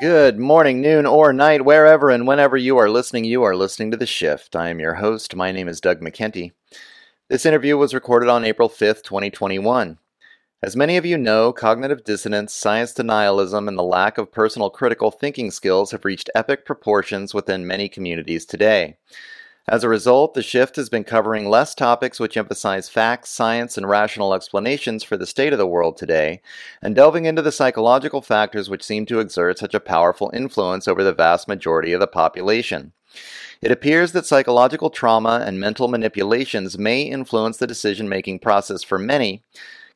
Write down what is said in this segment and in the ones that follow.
Good morning, noon, or night, wherever and whenever you are listening, you are listening to The Shift. I am your host. My name is Doug McKenty. This interview was recorded on April 5th, 2021. As many of you know, cognitive dissonance, science denialism, and the lack of personal critical thinking skills have reached epic proportions within many communities today. As a result, the shift has been covering less topics which emphasize facts, science, and rational explanations for the state of the world today, and delving into the psychological factors which seem to exert such a powerful influence over the vast majority of the population. It appears that psychological trauma and mental manipulations may influence the decision making process for many,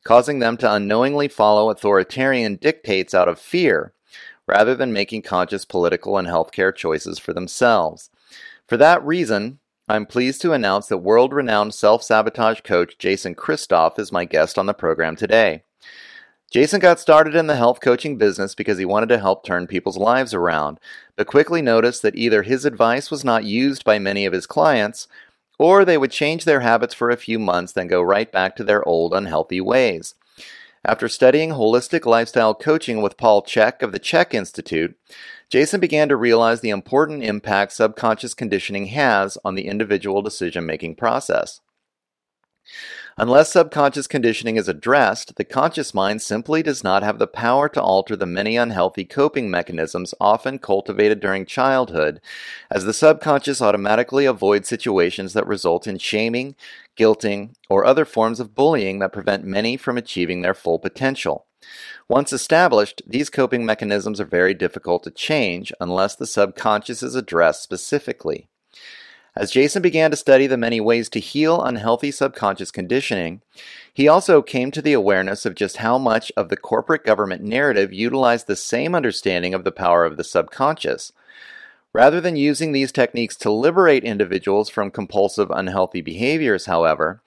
causing them to unknowingly follow authoritarian dictates out of fear, rather than making conscious political and healthcare choices for themselves. For that reason, I'm pleased to announce that world renowned self sabotage coach Jason Christoff is my guest on the program today. Jason got started in the health coaching business because he wanted to help turn people's lives around, but quickly noticed that either his advice was not used by many of his clients, or they would change their habits for a few months, then go right back to their old unhealthy ways. After studying holistic lifestyle coaching with Paul Chek of the Chek Institute, Jason began to realize the important impact subconscious conditioning has on the individual decision making process. Unless subconscious conditioning is addressed, the conscious mind simply does not have the power to alter the many unhealthy coping mechanisms often cultivated during childhood, as the subconscious automatically avoids situations that result in shaming, guilting, or other forms of bullying that prevent many from achieving their full potential. Once established, these coping mechanisms are very difficult to change unless the subconscious is addressed specifically. As Jason began to study the many ways to heal unhealthy subconscious conditioning, he also came to the awareness of just how much of the corporate government narrative utilized the same understanding of the power of the subconscious. Rather than using these techniques to liberate individuals from compulsive unhealthy behaviors, however,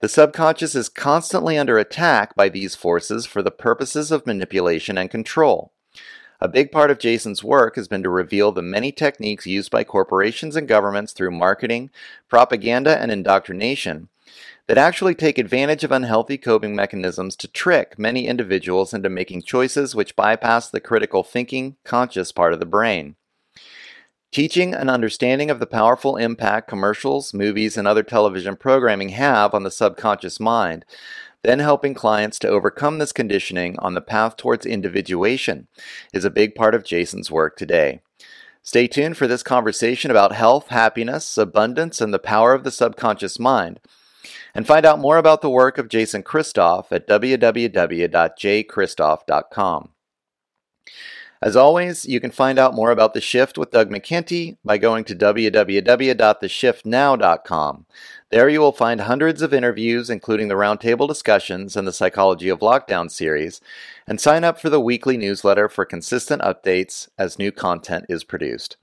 the subconscious is constantly under attack by these forces for the purposes of manipulation and control. A big part of Jason's work has been to reveal the many techniques used by corporations and governments through marketing, propaganda, and indoctrination that actually take advantage of unhealthy coping mechanisms to trick many individuals into making choices which bypass the critical thinking, conscious part of the brain. Teaching an understanding of the powerful impact commercials, movies, and other television programming have on the subconscious mind then helping clients to overcome this conditioning on the path towards individuation is a big part of Jason's work today. Stay tuned for this conversation about health, happiness, abundance, and the power of the subconscious mind. And find out more about the work of Jason Christoff at www.jchristoff.com. As always, you can find out more about The Shift with Doug McKenty by going to www.theshiftnow.com. There you will find hundreds of interviews, including the roundtable discussions and the Psychology of Lockdown series, and sign up for the weekly newsletter for consistent updates as new content is produced.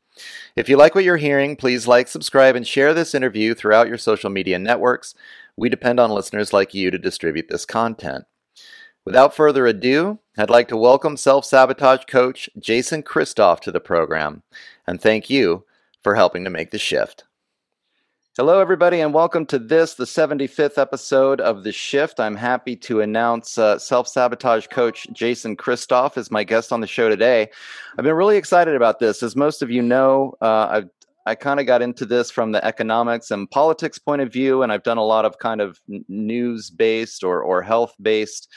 If you like what you're hearing, please like, subscribe, and share this interview throughout your social media networks. We depend on listeners like you to distribute this content. Without further ado, I'd like to welcome self sabotage coach Jason Christoff to the program, and thank you for helping to make the shift. Hello, everybody, and welcome to this, the 75th episode of The Shift. I'm happy to announce uh, self sabotage coach Jason Christoff is my guest on the show today. I've been really excited about this. As most of you know, uh, I've I kind of got into this from the economics and politics point of view, and I've done a lot of kind of news based or, or health based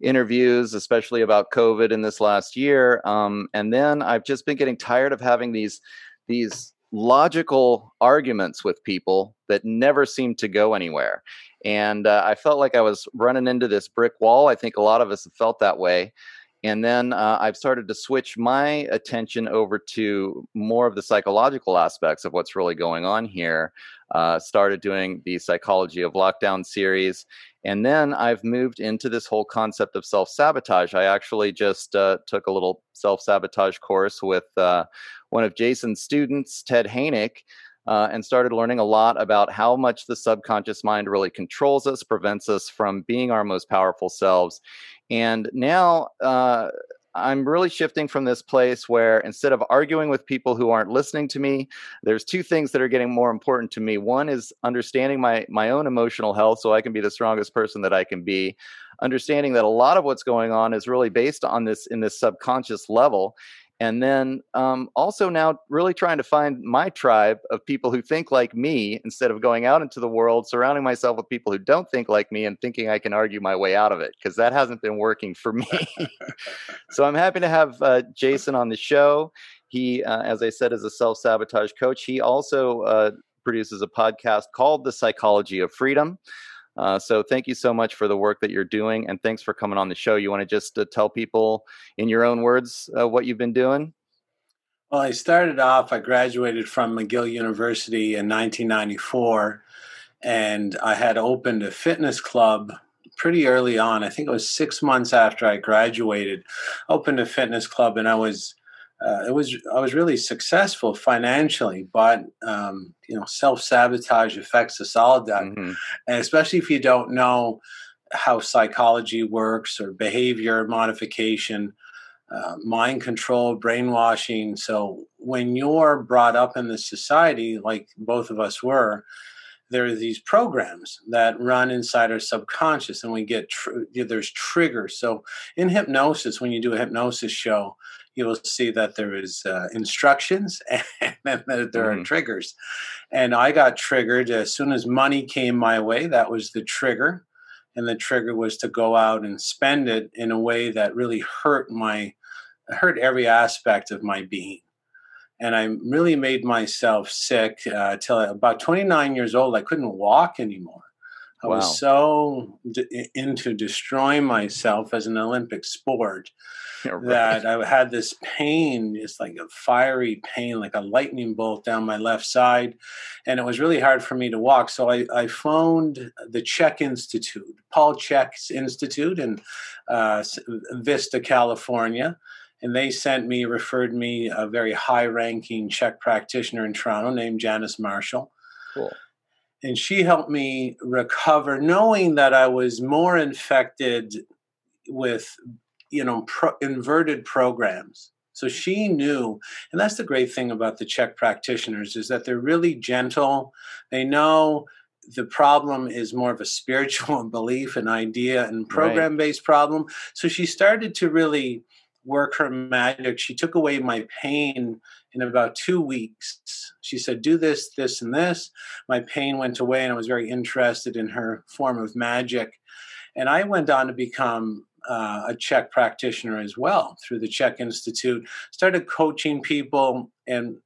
interviews, especially about COVID in this last year. Um, and then I've just been getting tired of having these these logical arguments with people that never seem to go anywhere. And uh, I felt like I was running into this brick wall. I think a lot of us have felt that way. And then uh, I've started to switch my attention over to more of the psychological aspects of what's really going on here. Uh, started doing the Psychology of Lockdown series. And then I've moved into this whole concept of self sabotage. I actually just uh, took a little self sabotage course with uh, one of Jason's students, Ted Hainik. Uh, and started learning a lot about how much the subconscious mind really controls us, prevents us from being our most powerful selves. And now uh, I'm really shifting from this place where instead of arguing with people who aren't listening to me, there's two things that are getting more important to me. One is understanding my my own emotional health so I can be the strongest person that I can be. Understanding that a lot of what's going on is really based on this in this subconscious level and then um, also now really trying to find my tribe of people who think like me instead of going out into the world surrounding myself with people who don't think like me and thinking i can argue my way out of it because that hasn't been working for me. So i'm happy to have uh, jason on the show. He uh, as i said is a self-sabotage coach. He also uh, produces a podcast called the psychology of freedom uh, so thank you so much for the work that you're doing, and thanks for coming on the show. You want to just uh, tell people in your own words uh, what you've been doing? Well, I started off. I graduated from McGill University in 1994, and I had opened a fitness club pretty early on. I think it was six months after I graduated. Opened a fitness club, and I was uh, it was I was really successful financially, but um, you know, self sabotage affects us all, Doug, mm-hmm. and especially if you don't know how psychology works or behavior modification, uh, mind control, brainwashing. So when you're brought up in this society, like both of us were, there are these programs that run inside our subconscious, and we get tr- there's triggers. So in hypnosis, when you do a hypnosis show you will see that there is uh, instructions and then there mm-hmm. are triggers. And I got triggered as soon as money came my way. That was the trigger, and the trigger was to go out and spend it in a way that really hurt my hurt every aspect of my being. And I really made myself sick uh, till about 29 years old. I couldn't walk anymore. I wow. was so d- into destroying myself as an Olympic sport right. that I had this pain, just like a fiery pain, like a lightning bolt down my left side. And it was really hard for me to walk. So I, I phoned the Chek Institute, Paul Chek's Institute in uh, Vista, California. And they sent me, referred me a very high ranking Chek practitioner in Toronto named Janice Marshall. Cool and she helped me recover knowing that i was more infected with you know pro- inverted programs so she knew and that's the great thing about the Chek practitioners is that they're really gentle they know the problem is more of a spiritual belief and idea and program based right. problem so she started to really work her magic she took away my pain in about two weeks. She said, Do this, this, and this. My pain went away, and I was very interested in her form of magic. And I went on to become uh, a Chek practitioner as well through the Chek Institute. Started coaching people, and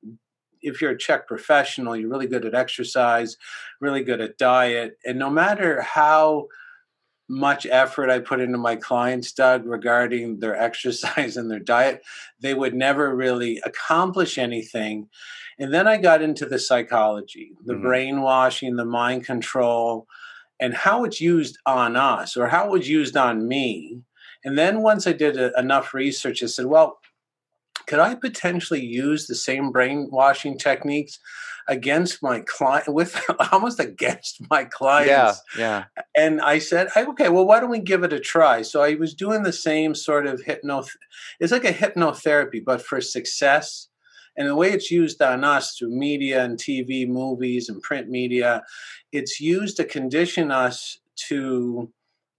if you're a Chek professional, you're really good at exercise, really good at diet, and no matter how much effort I put into my clients, Doug, regarding their exercise and their diet, they would never really accomplish anything. And then I got into the psychology, the mm-hmm. brainwashing, the mind control, and how it's used on us or how it was used on me. And then once I did a, enough research, I said, well, could I potentially use the same brainwashing techniques against my client with almost against my clients. Yeah, yeah. And I said, okay, well, why don't we give it a try? So I was doing the same sort of hypno. It's like a hypnotherapy, but for success. And the way it's used on us through media and TV, movies, and print media, it's used to condition us to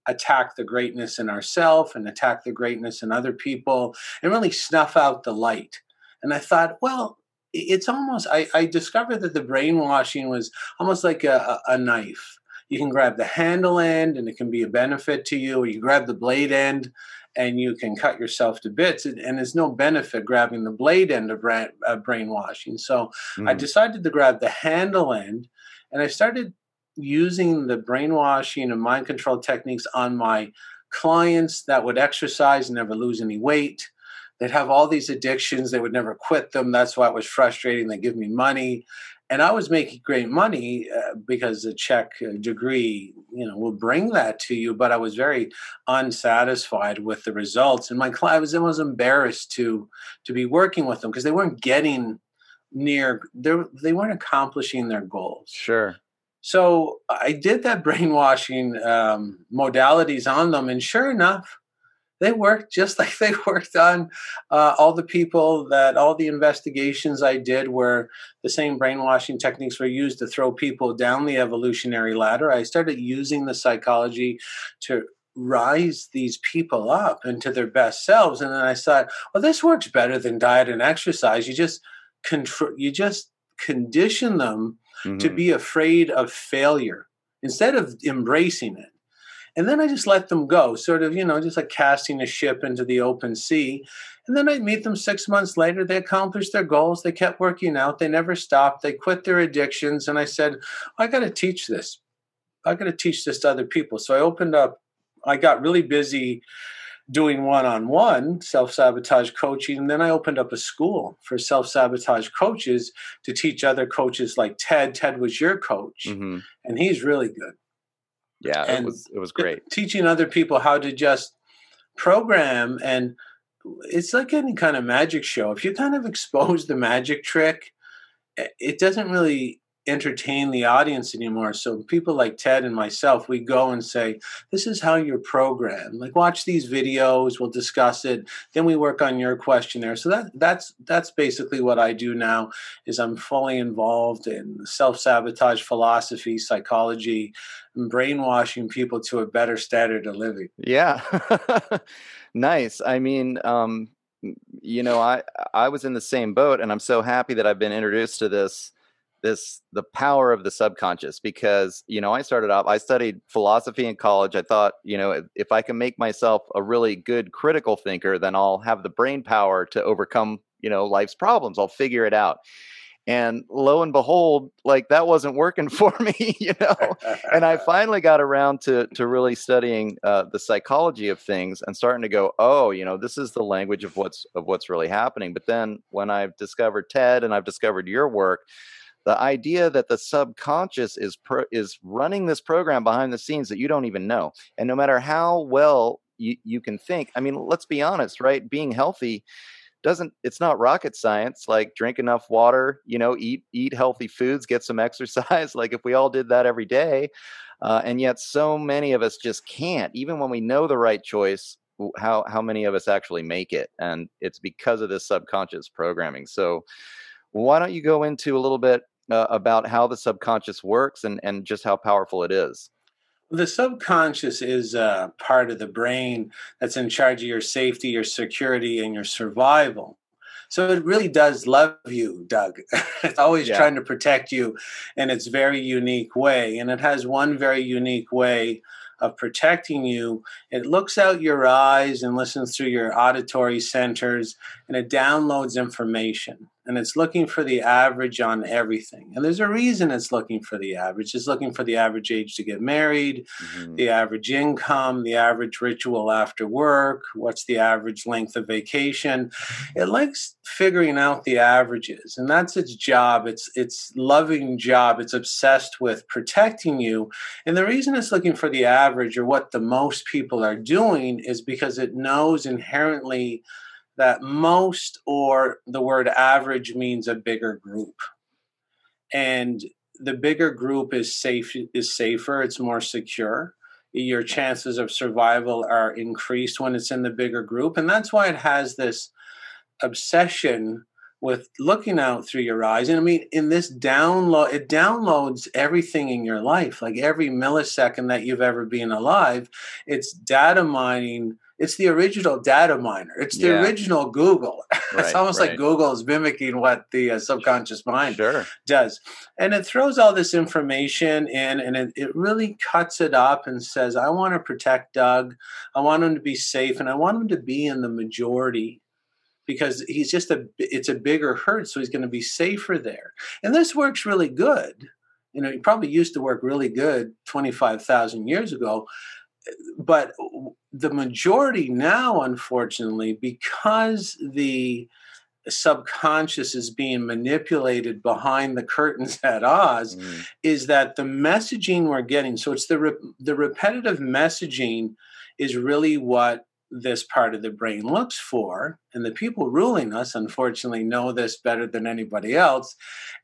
attack the greatness in ourselves and attack the greatness in other people and really snuff out the light. And I thought, well, it's almost I, I discovered that the brainwashing was almost like a, a knife you can grab the handle end and it can be a benefit to you or you grab the blade end and you can cut yourself to bits and, there's no benefit grabbing the blade end of brain, brainwashing so mm. i decided to grab the handle end and i started using the brainwashing and mind control techniques on my clients that would exercise and never lose any weight they'd have all these addictions they would never quit them that's why it was frustrating they give me money and I was making great money uh, because a Chek uh, degree, you know, will bring that to you. But I was very unsatisfied with the results, and my client was, was embarrassed to to be working with them because they weren't getting near they weren't accomplishing their goals. Sure. So I did that brainwashing um, modalities on them, and sure enough, they worked just like they worked on uh, all the people that all the investigations I did where the same brainwashing techniques were used to throw people down the evolutionary ladder. I started using the psychology to rise these people up into their best selves. And then I thought, well, this works better than diet and exercise. You just control, you just condition them mm-hmm. to be afraid of failure instead of embracing it. And then I just let them go, sort of, you know, just like casting a ship into the open sea. And then I meet them six months later. They accomplished their goals. They kept working out. They never stopped. They quit their addictions. And I said, I got to teach this. I got to teach this to other people. So I opened up, I got really busy doing one on one self sabotage coaching. And then I opened up a school for self sabotage coaches to teach other coaches like Ted. Ted was your coach, mm-hmm. and he's really good. Yeah, and it was it was great. Teaching other people how to just program and it's like any kind of magic show. If you kind of expose the magic trick, it doesn't really entertain the audience anymore. So people like Ted and myself, we go and say, "This is how you're programmed. Like, watch these videos. We'll discuss it. Then we work on your questionnaire." So that that's that's basically what I do now. Is I'm fully involved in self sabotage philosophy, psychology, and brainwashing people to a better standard of living. Yeah, nice. I mean. Um, you know, I I was in the same boat, and I'm so happy that I've been introduced to this this the power of the subconscious because you know i started off i studied philosophy in college. I thought you know if i can make myself a really good critical thinker then i'll have the brain power to overcome you know life's problems. I'll figure it out. And lo and behold like that wasn't working for me you know? And i finally got around to to really studying uh, the psychology of things and starting to go oh you know this is the language of what's of what's really happening. But then when i've discovered ted and i've discovered your work the idea that the subconscious is pro- is running this program behind the scenes that you don't even know. And no matter how well you, you can think i mean let's be honest right? Being healthy doesn't it's not rocket science like drink enough water you know eat eat healthy foods get some exercise like if we all did that every day uh, and yet so many of us just can't even when we know the right choice how how many of us actually make it and it's because of this subconscious programming. So why don't you go into a little bit uh, about how the subconscious works and, and just how powerful it is? The subconscious is a part of the brain that's in charge of your safety, your security, and your survival. So it really does love you, Doug. it's always yeah. trying to protect you in its very unique way. And it has one very unique way of protecting you. It looks out your eyes and listens through your auditory centers and it downloads information and it's looking for the average on everything. And there's a reason it's looking for the average. It's looking for the average age to get married, mm-hmm. the average income, the average ritual after work, what's the average length of vacation. It likes figuring out the averages, and that's its job. It's its loving job. It's obsessed with protecting you. And the reason it's looking for the average or what the most people are doing is because it knows inherently that most or the word average means a bigger group. And the bigger group is safe is safer, it's more secure. Your chances of survival are increased when it's in the bigger group. And that's why it has this obsession with looking out through your eyes. And I mean, in this download, it downloads everything in your life, like every millisecond that you've ever been alive. It's data mining it's the original data miner. It's the Yeah. original Google. it's almost right. like Google is mimicking what the uh, subconscious mind Sure. does. And it throws all this information in and it, it really cuts it up and says, I want to protect Doug. I want him to be safe and I want him to be in the majority because he's just a it's a bigger herd so he's going to be safer there and this works really good you know it probably used to work really good 25,000 years ago but the majority now unfortunately because the subconscious is being manipulated behind the curtains at Oz Mm. is that the messaging we're getting so it's the re- the repetitive messaging is really what this part of the brain looks for and the people ruling us unfortunately know this better than anybody else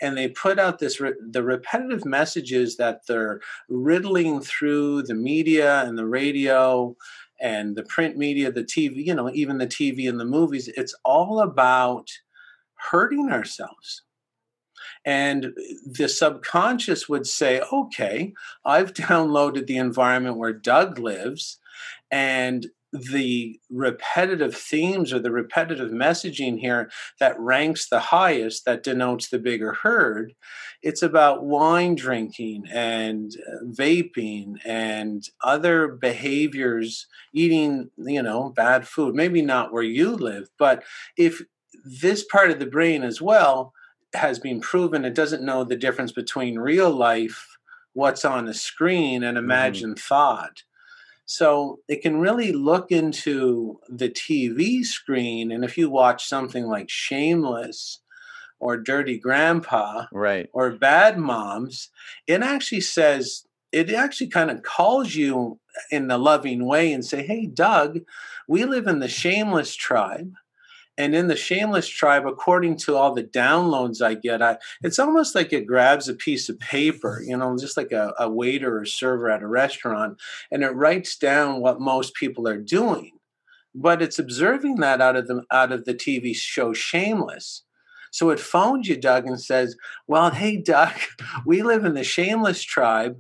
and they put out this re- the repetitive messages that they're riddling through the media and the radio and the print media the TV you know even the TV and the movies it's all about hurting ourselves. And the subconscious would say, okay, I've downloaded the environment where Doug lives, and the repetitive themes or the repetitive messaging here that ranks the highest, that denotes the bigger herd, it's about wine drinking and uh, vaping and other behaviors, eating, you know, bad food. Maybe not where you live, but if this part of the brain as well has been proven it doesn't know the difference between real life, what's on a screen, and imagined thought. So it can really look into the TV screen. And if you watch something like Shameless or Dirty Grandpa Right. or Bad Moms, it actually says, it actually kind of calls you in the loving way and say, hey, Doug, we live in the Shameless tribe. And in the shameless tribe, according to all the downloads I get, I, it's almost like it grabs a piece of paper, you know, just like a, a waiter or server at a restaurant, and it writes down what most people are doing. But it's observing that out of the out of the TV show Shameless. So it phones you, Doug, and says, Well, hey, Doug, we live in the shameless tribe.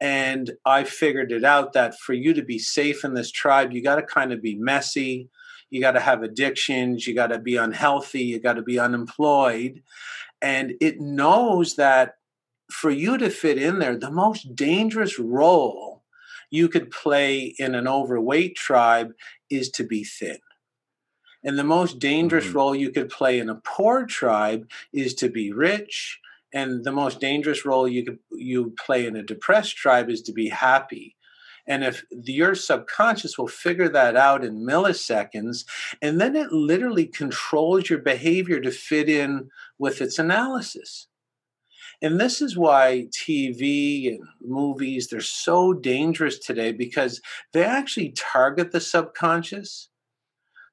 And I figured it out that for you to be safe in this tribe, you got to kind of be messy you got to have addictions you got to be unhealthy you got to be unemployed. And it knows that for you to fit in there the most dangerous role you could play in an overweight tribe is to be thin. And the most dangerous Mhm. role you could play in a poor tribe is to be rich. And the most dangerous role you could you play in a depressed tribe is to be happy and if your subconscious will figure that out in milliseconds, and then it literally controls your behavior to fit in with its analysis. And this is why TV and movies, they're so dangerous today because they actually target the subconscious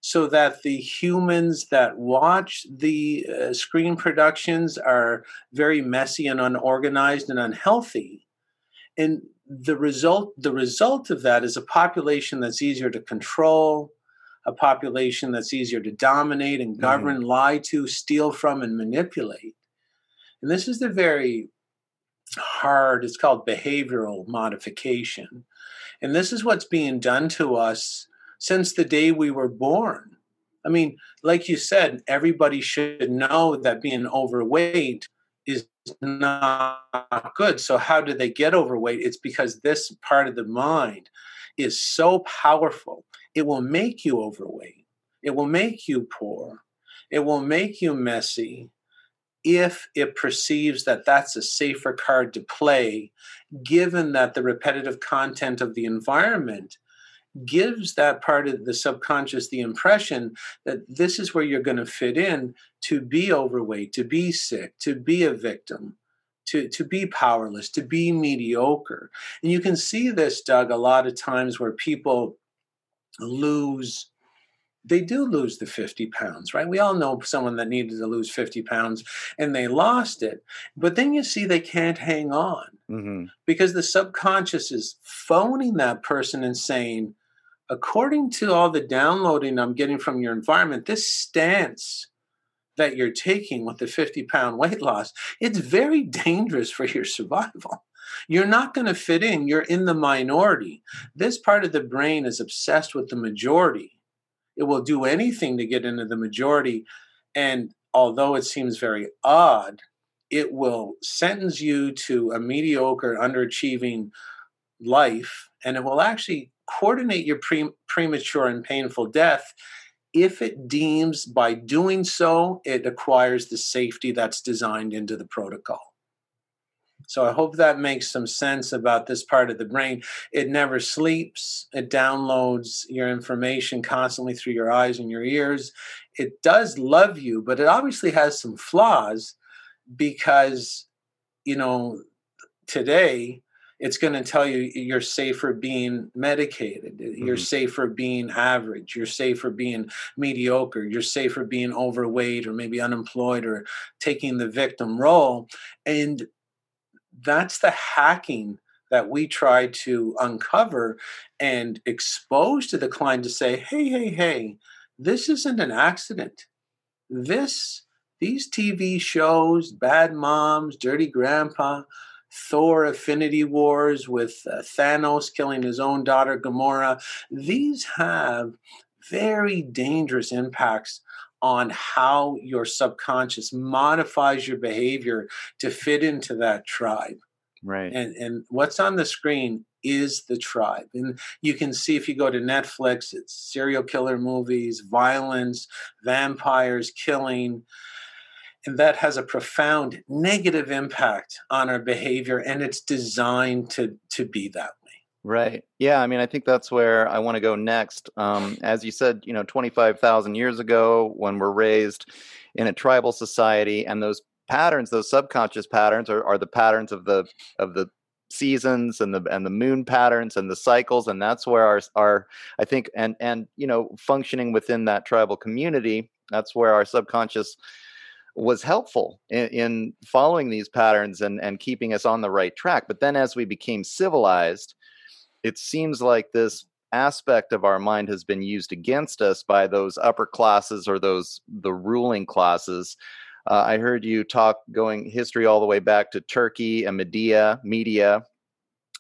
so that the humans that watch the uh, screen productions are very messy and unorganized and unhealthy. And the result the result of that is a population that's easier to control a population that's easier to dominate and mm-hmm. govern lie to steal from and manipulate. And this is the very hard it's called behavioral modification. And this is what's being done to us since the day we were born. I mean like you said everybody should know that being overweight not good. So, how do they get overweight? It's because this part of the mind is so powerful. It will make you overweight, it will make you poor, it will make you messy if it perceives that that's a safer card to play, given that the repetitive content of the environment gives that part of the subconscious the impression that this is where you're going to fit in to be overweight, to be sick, to be a victim, to, to be powerless, to be mediocre. And you can see this, Doug, a lot of times where people lose. They do lose the 50 pounds, right? We all know someone that needed to lose 50 pounds and they lost it. But then you see they can't hang on hmm because the subconscious is phoning that person and saying, according to all the downloading I'm getting from your environment, this stance that you're taking with the 50 pound weight loss, it's very dangerous for your survival. You're not going to fit in. You're in the minority. This part of the brain is obsessed with the majority. It will do anything to get into the majority. And although it seems very odd, it will sentence you to a mediocre, underachieving life, and it will actually coordinate your pre- premature and painful death if it deems by doing so it acquires the safety that's designed into the protocol. So I hope that makes some sense about this part of the brain. It never sleeps. It downloads your information constantly through your eyes and your ears. It does love you, but it obviously has some flaws because, you know, today it's going to tell you you're safer being medicated you're mm-hmm. safer being average you're safer being mediocre you're safer being overweight or maybe unemployed or taking the victim role and that's the hacking that we try to uncover and expose to the client to say hey hey hey this isn't an accident this these tv shows bad moms dirty grandpa Thor Infinity Wars with uh, Thanos killing his own daughter Gamora. These have very dangerous impacts on how your subconscious modifies your behavior to fit into that tribe. Right. And and what's on the screen is the tribe. And you can see if you go to Netflix, it's serial killer movies, violence, vampires killing and that has a profound negative impact on our behavior and it's designed to to be that way. Right. Yeah i mean i think that's where i want to go next. Um, as you said you know 25000 years ago when we're raised in a tribal society and those patterns those subconscious patterns are, are the patterns of the of the seasons and the and the moon patterns and the cycles and that's where our our i think and and you know functioning within that tribal community that's where our subconscious was helpful in, in, following these patterns and, and keeping us on the right track. But then as we became civilized, it seems like this aspect of our mind has been used against us by those upper classes or those the ruling classes. Uh, I heard you talk going history all the way back to Turkey and Media, Media,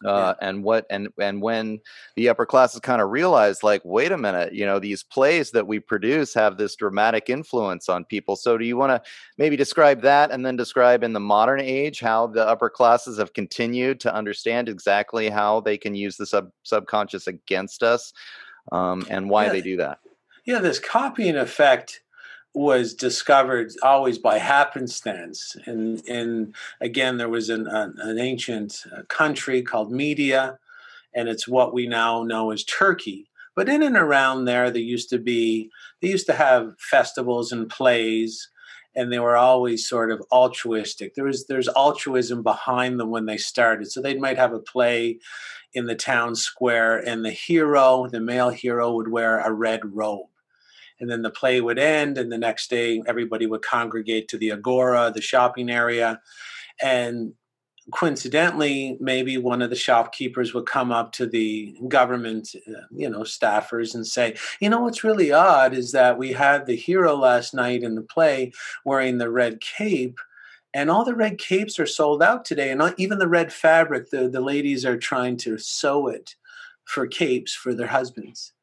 uh, yeah. and what and and when the upper classes kind of realized like wait a minute you know these plays that we produce have this dramatic influence on people so do you want to maybe describe that and then describe in the modern age how the upper classes have continued to understand exactly how they can use the sub subconscious against us um, and why yeah. they do that yeah this copying effect was discovered always by happenstance. And, and again, there was an, an, an ancient uh, country called Media, and it's what we now know as Turkey. But in and around there, there used to be, they used to have festivals and plays, and they were always sort of altruistic. There was there's altruism behind them when they started. So they might have a play in the town square, and the hero, the male hero, would wear a red robe and then the play would end and the next day everybody would congregate to the agora the shopping area. And coincidentally maybe one of the shopkeepers would come up to the government uh, you know staffers and say you know what's really odd is that we had the hero last night in the play wearing the red cape and all the red capes are sold out today and even the red fabric the, the ladies are trying to sew it for capes for their husbands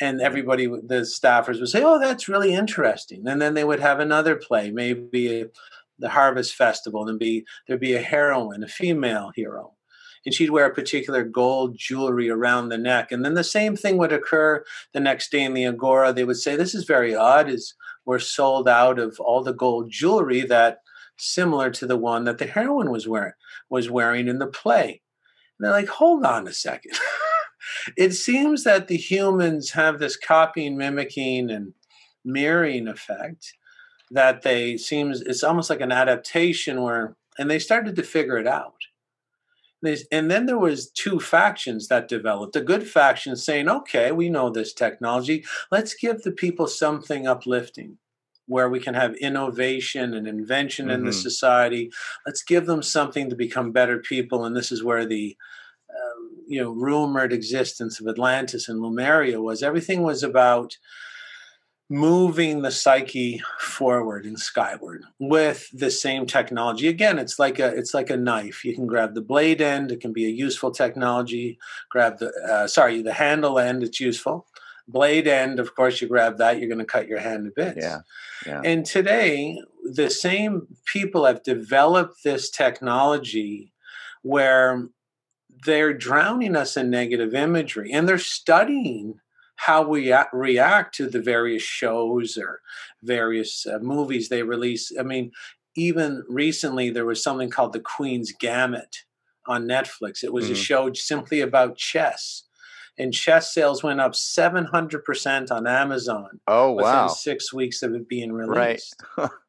and everybody the staffers would say oh that's really interesting and then they would have another play maybe the harvest festival and be there'd be a heroine a female hero and she'd wear a particular gold jewelry around the neck and then the same thing would occur the next day in the agora. They would say this is very odd is we're sold out of all the gold jewelry that similar to the one that the heroine was wearing was wearing in the play. And they're like hold on a second it seems that the humans have this copying, mimicking, and mirroring effect that they seems it's almost like an adaptation where and they started to figure it out and then there was two factions that developed a good faction saying okay we know this technology let's give the people something uplifting where we can have innovation and invention mm-hmm. in the mm-hmm. society let's give them something to become better people and this is where the you know rumored existence of Atlantis and Lemuria was everything was about moving the psyche forward and skyward with the same technology again it's like a it's like a knife you can grab the blade end it can be a useful technology grab the uh, sorry the handle end it's useful blade end of course you grab that you're going to cut your hand to bits Yeah. Yeah. and today the same people have developed this technology where they're drowning us in negative imagery and they're studying how we a- react to the various shows or various uh, movies they release. I mean, even recently there was something called The Queen's Gambit on Netflix. It was a Mhm. show simply about chess. And chess sales went up 700% on Amazon oh within wow. six weeks of it being released. Right.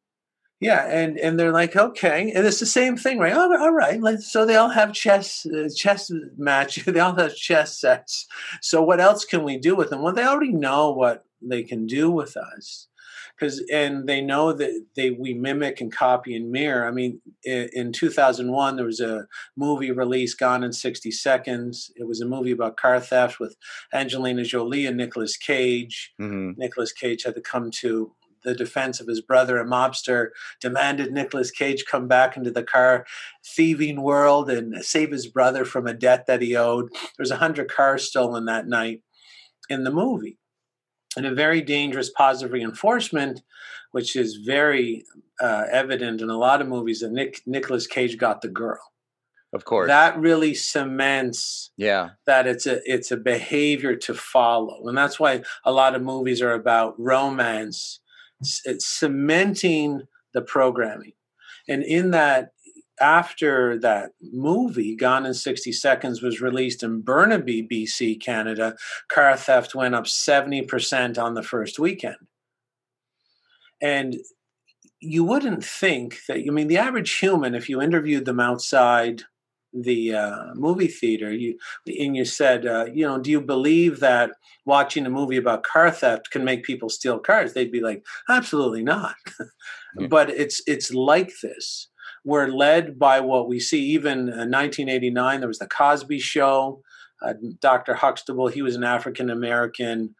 Yeah, and and they're like, okay, and it's the same thing, right? Oh, all right, so they all have chess uh, chess match. They all have chess sets. So what else can we do with them? Well, they already know what they can do with us, because and they know that they we mimic and copy and mirror. I mean, in, in 2001, there was a movie released, Gone in 60 Seconds. It was a movie about car theft with Angelina Jolie and Nicolas Cage. hmm Nicolas Cage had to come to the defense of his brother, a mobster, demanded Nicolas Cage come back into the car thieving world and save his brother from a debt that he owed. There was a hundred cars stolen that night in the movie. And a very dangerous positive reinforcement, which is very uh, evident in a lot of movies that Nick Nicolas Cage got the girl. Of course. That really cements yeah. that it's a it's a behavior to follow and that's why a lot of movies are about romance Uh, cementing the programming. And in that after that movie gone in 60 seconds was released in burnaby bc canada car theft went up 70% on the first weekend. And you wouldn't think that i mean the average human if you interviewed them outside the uh, movie theater you and you said uh, you know do you believe that watching a movie about car theft can make people steal cars? They'd be like absolutely not. Yeah. but it's it's like this. We're led by what we see. Even in 1989 there was the cosby show uh, dr huxtable. He was an african american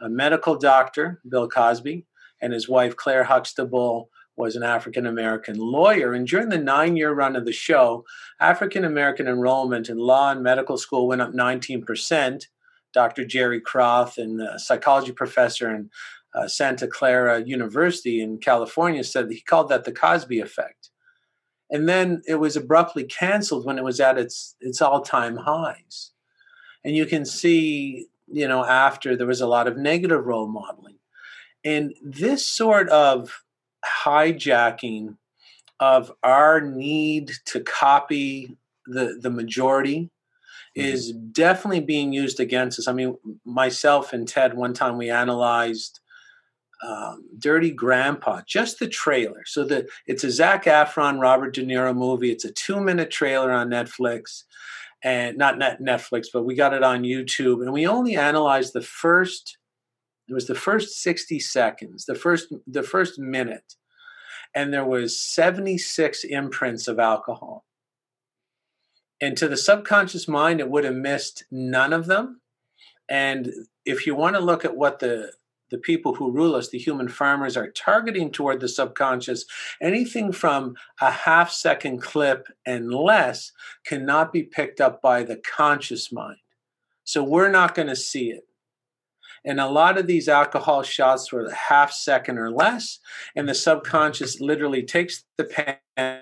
uh, medical doctor bill cosby and his wife claire huxtable was an African American lawyer. And during the nine year run of the show, African American enrollment in law and medical school went up 19%. Dr. Jerry Croth, and a psychology professor in uh, Santa Clara University in California, said he called that the Cosby effect. And then it was abruptly canceled when it was at its, its all time highs. And you can see, you know, after there was a lot of negative role modeling. And this sort of hijacking of our need to copy the the majority Mhm. is definitely being used against us. I mean, myself and Ted one time we analyzed um, Dirty Grandpa, just the trailer. So the it's a Zac Efron, Robert De Niro movie. It's a two minute trailer on Netflix, and not net Netflix, but we got it on YouTube, and we only analyzed the first. It was the first sixty seconds, the first the first minute, and there was seventy six imprints of alcohol. And to the subconscious mind, it would have missed none of them. And if you want to look at what the the people who rule us, the human farmers, are targeting toward the subconscious, anything from a half second clip and less cannot be picked up by the conscious mind. So we're not going to see it. And a lot of these alcohol shots were a half second or less, and the subconscious literally takes the pen,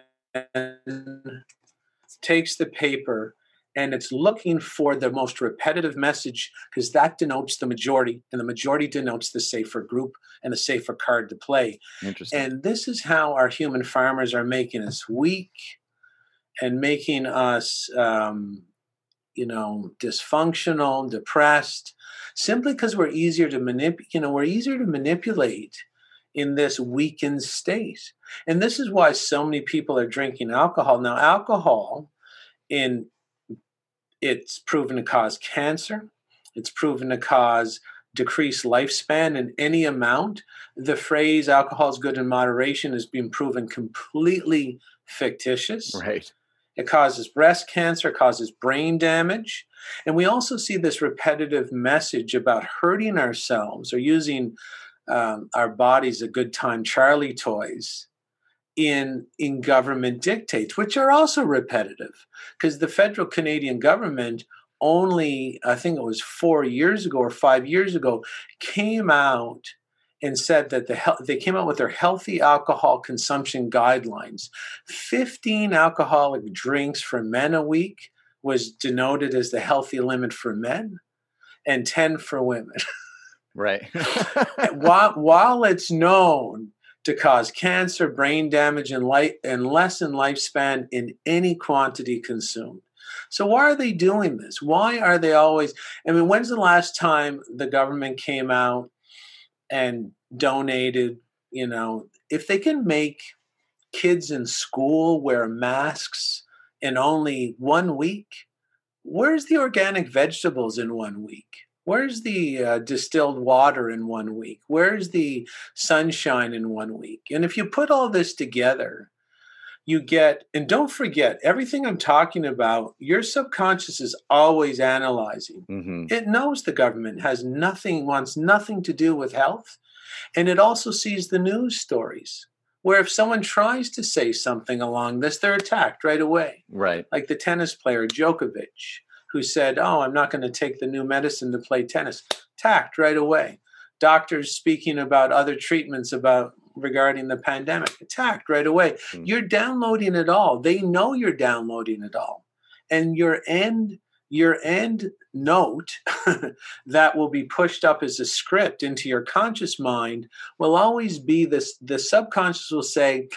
takes the paper, and it's looking for the most repetitive message because that denotes the majority, and the majority denotes the safer group and the safer card to play. Interesting. And this is how our human farmers are making us weak and making us, um, you know, dysfunctional, depressed, simply because we're easier to manipulate. You know, we're easier to manipulate in this weakened state. And this is why so many people are drinking alcohol now. Alcohol, in it's proven to cause cancer. It's proven to cause decreased lifespan in any amount. The phrase alcohol is good in moderation has been proven completely fictitious. right. It causes breast cancer, causes brain damage. And we also see this repetitive message about hurting ourselves or using um, our bodies a good time Charlie toys in in government dictates, which are also repetitive, because the federal Canadian government only I think it was four years ago or five years ago came out and said that the they came out with their healthy alcohol consumption guidelines. 15 alcoholic drinks for men a week was denoted as the healthy limit for men and 10 for women. right. while, while it's known to cause cancer, brain damage, and, light, and lessen lifespan in any quantity consumed. So why are they doing this? Why are they always? I mean, when's the last time the government came out and donated? You know, if they can make kids in school wear masks in only one week, where's the organic vegetables in one week? Where's the uh, distilled water in one week? Where's the sunshine in one week? And if you put all this together, you get, and don't forget, everything I'm talking about, your subconscious is always analyzing. Mm-hmm. It knows the government has nothing, wants nothing to do with health. And it also sees the news stories where if someone tries to say something along this, they're attacked right away. Right. Like the tennis player Djokovic, who said, Oh, I'm not going to take the new medicine to play tennis. Attacked right away. Doctors speaking about other treatments about regarding the pandemic. Attacked right away. Mm-hmm. You're downloading it all. They know you're downloading it all. And your end your end note that will be pushed up as a script into your conscious mind will always be this the subconscious will say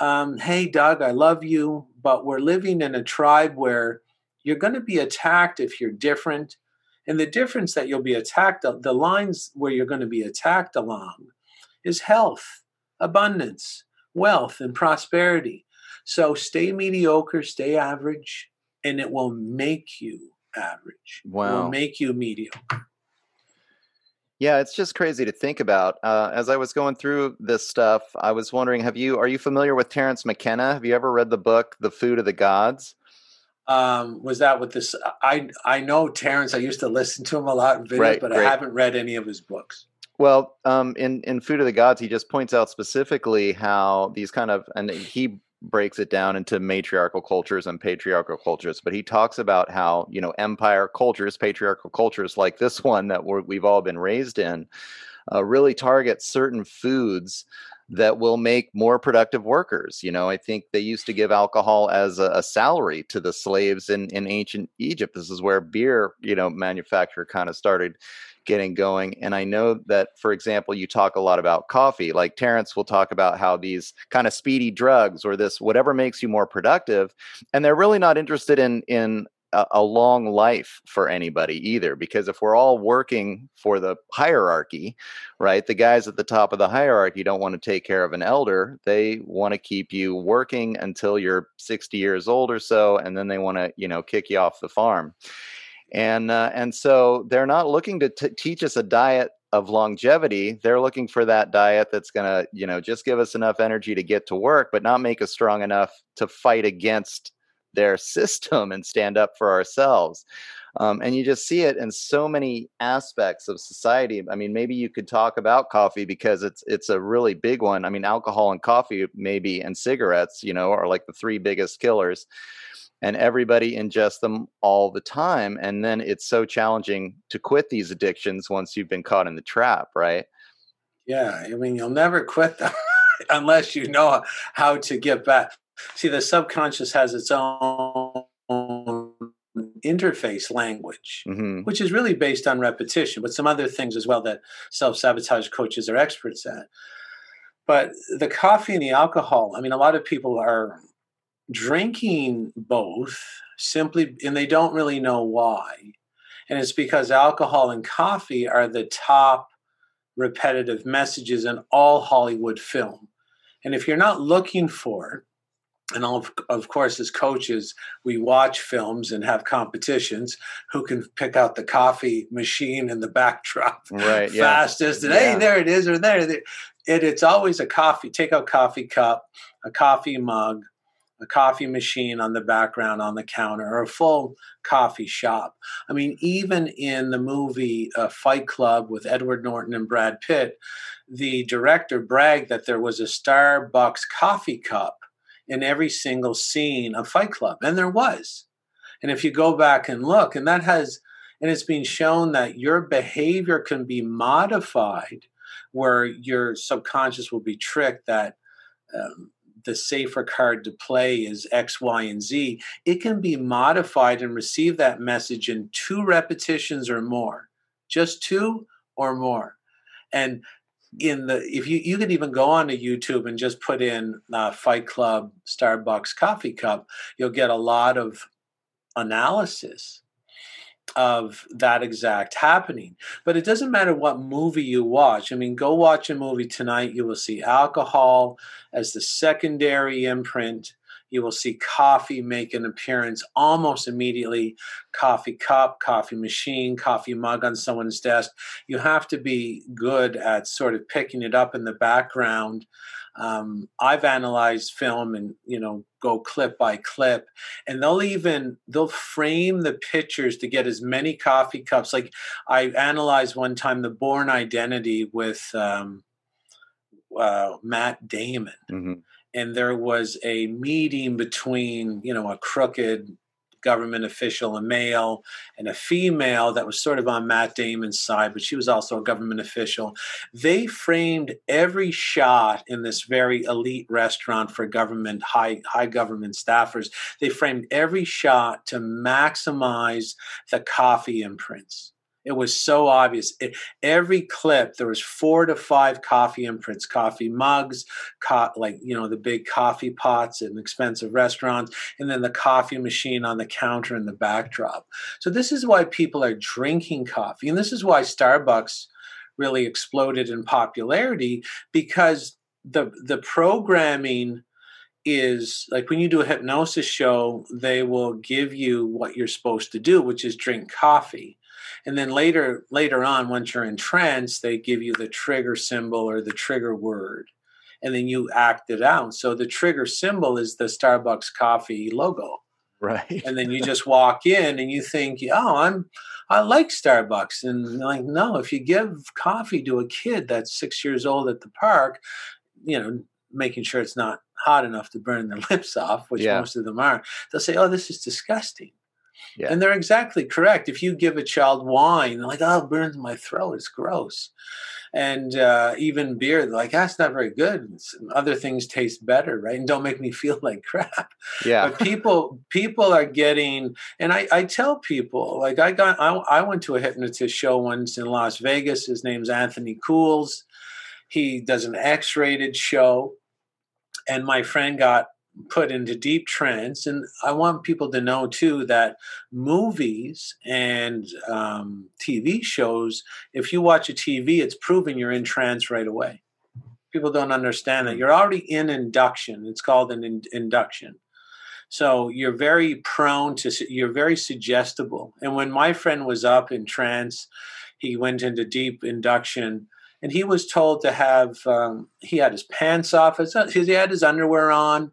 um, hey doug i love you but we're living in a tribe where you're going to be attacked if you're different and the difference that you'll be attacked the lines where you're going to be attacked along is health abundance, wealth, and prosperity. So stay mediocre, stay average, and it will make you average. Wow. It will make you mediocre. Yeah, it's just crazy to think about. Uh, as I was going through this stuff, I was wondering: Have you are you familiar with Terence McKenna? Have you ever read the book "The Food of the Gods"? Um, was that with this? I I know Terence. I used to listen to him a lot in videos, right, but great. I haven't read any of his books. Well, um, in in Food of the Gods, he just points out specifically how these kind of, and he breaks it down into matriarchal cultures and patriarchal cultures. But he talks about how you know empire cultures, patriarchal cultures like this one that we have all been raised in, uh, really target certain foods that will make more productive workers. You know, I think they used to give alcohol as a, a, salary to the slaves in, in ancient Egypt. This is where beer, you know, manufacture kind of started getting going. And I know that, for example, you talk a lot about coffee. Like Terence will talk about how these kind of speedy drugs or this whatever makes you more productive, and they're really not interested in in a, a long life for anybody either. Because if we're all working for the hierarchy, right, the guys at the top of the hierarchy don't want to take care of an elder. They want to keep you working until you're 60 years old or so, and then they want to, you know, kick you off the farm and uh, and so they're not looking to t- teach us a diet of longevity. They're looking for that diet that's going to you know just give us enough energy to get to work but not make us strong enough to fight against their system and stand up for ourselves. Um, and you just see it in so many aspects of society. I mean maybe you could talk about coffee because it's it's a really big one. I mean alcohol and coffee maybe and cigarettes you know are like the three biggest killers and everybody ingests them all the time and then it's so challenging to quit these addictions once you've been caught in the trap right? Yeah i mean you'll never quit them unless you know how to get back. See the subconscious has its own interface language mm-hmm. which is really based on repetition but some other things as well that self-sabotage coaches are experts at. But the coffee and the alcohol i mean a lot of people are drinking both simply, and they don't really know why. And it's because alcohol and coffee are the top repetitive messages in all Hollywood film. And if you're not looking for and of, of course, as coaches, we watch films and have competitions. Who can pick out the coffee machine in the backdrop right, fastest? And yeah. hey, there it is, or there. It, it's always a coffee. Take out coffee cup, a coffee mug, a coffee machine on the background on the counter, or a full coffee shop. I mean, even in the movie uh, Fight Club with Edward Norton and Brad Pitt, the director bragged that there was a Starbucks coffee cup in every single scene of Fight Club, and there was. And if you go back and look, and that has, and it's been shown that your behavior can be modified where your subconscious will be tricked that um, the safer card to play is X, Y, and Z, it can be modified and receive that message in two repetitions or more, just two or more. And in the if you you could even go on to YouTube and just put in uh, Fight Club Starbucks coffee cup, you'll get a lot of analysis of that exact happening. But it doesn't matter what movie you watch. I mean, go watch a movie tonight, you will see alcohol as the secondary imprint. You will see coffee make an appearance almost immediately. Coffee cup, coffee machine, coffee mug on someone's desk. You have to be good at sort of picking it up in the background um, I've analyzed film and you know go clip by clip, and they'll even they'll frame the pictures to get as many coffee cups. Like I analyzed one time the Bourne Identity with um, uh, Matt Damon. Mm-hmm. And there was a meeting between, you know, a crooked government official, a male, and a female that was sort of on Matt Damon's side, but she was also a government official. They framed every shot in this very elite restaurant for government high high government staffers. They framed every shot to maximize the coffee imprints. It was so obvious. It, every clip, there was four to five coffee imprints, coffee mugs, co- like you know the big coffee pots in expensive restaurants, and then the coffee machine on the counter in the backdrop. So this is why people are drinking coffee, and this is why Starbucks really exploded in popularity because the the programming is like when you do a hypnosis show, they will give you what you're supposed to do, which is drink coffee and then later later on once you're in trance they give you the trigger symbol or the trigger word. And then you act it out. So the trigger symbol is the starbucks coffee logo. Right. And then you just walk in and you think oh i'm i like starbucks. And like no if you give coffee to a kid that's six years old at the park you know making sure it's not hot enough to burn their lips off which yeah. most of them are they'll say oh this is disgusting yeah. And they're exactly correct. If you give a child wine, they're like, oh, it burns my throat, it's gross. And uh, even beer, they're like, that's not very good. Other things taste better, right? And don't make me feel like crap. Yeah. But people, people are getting, and I, I tell people, like, I got, I, I went to a hypnotist show once in Las Vegas. His name's Anthony Cools. He does an X-rated show, and my friend got put into deep trance. And I want people to know too that movies and um, TV shows, if you watch a TV, it's proven you're in trance right away. People don't understand that you're already in induction. It's called an in- induction. So you're very prone to, you're very suggestible. And when my friend was up in trance, he went into deep induction and he was told to have um, he had his pants off he had his underwear on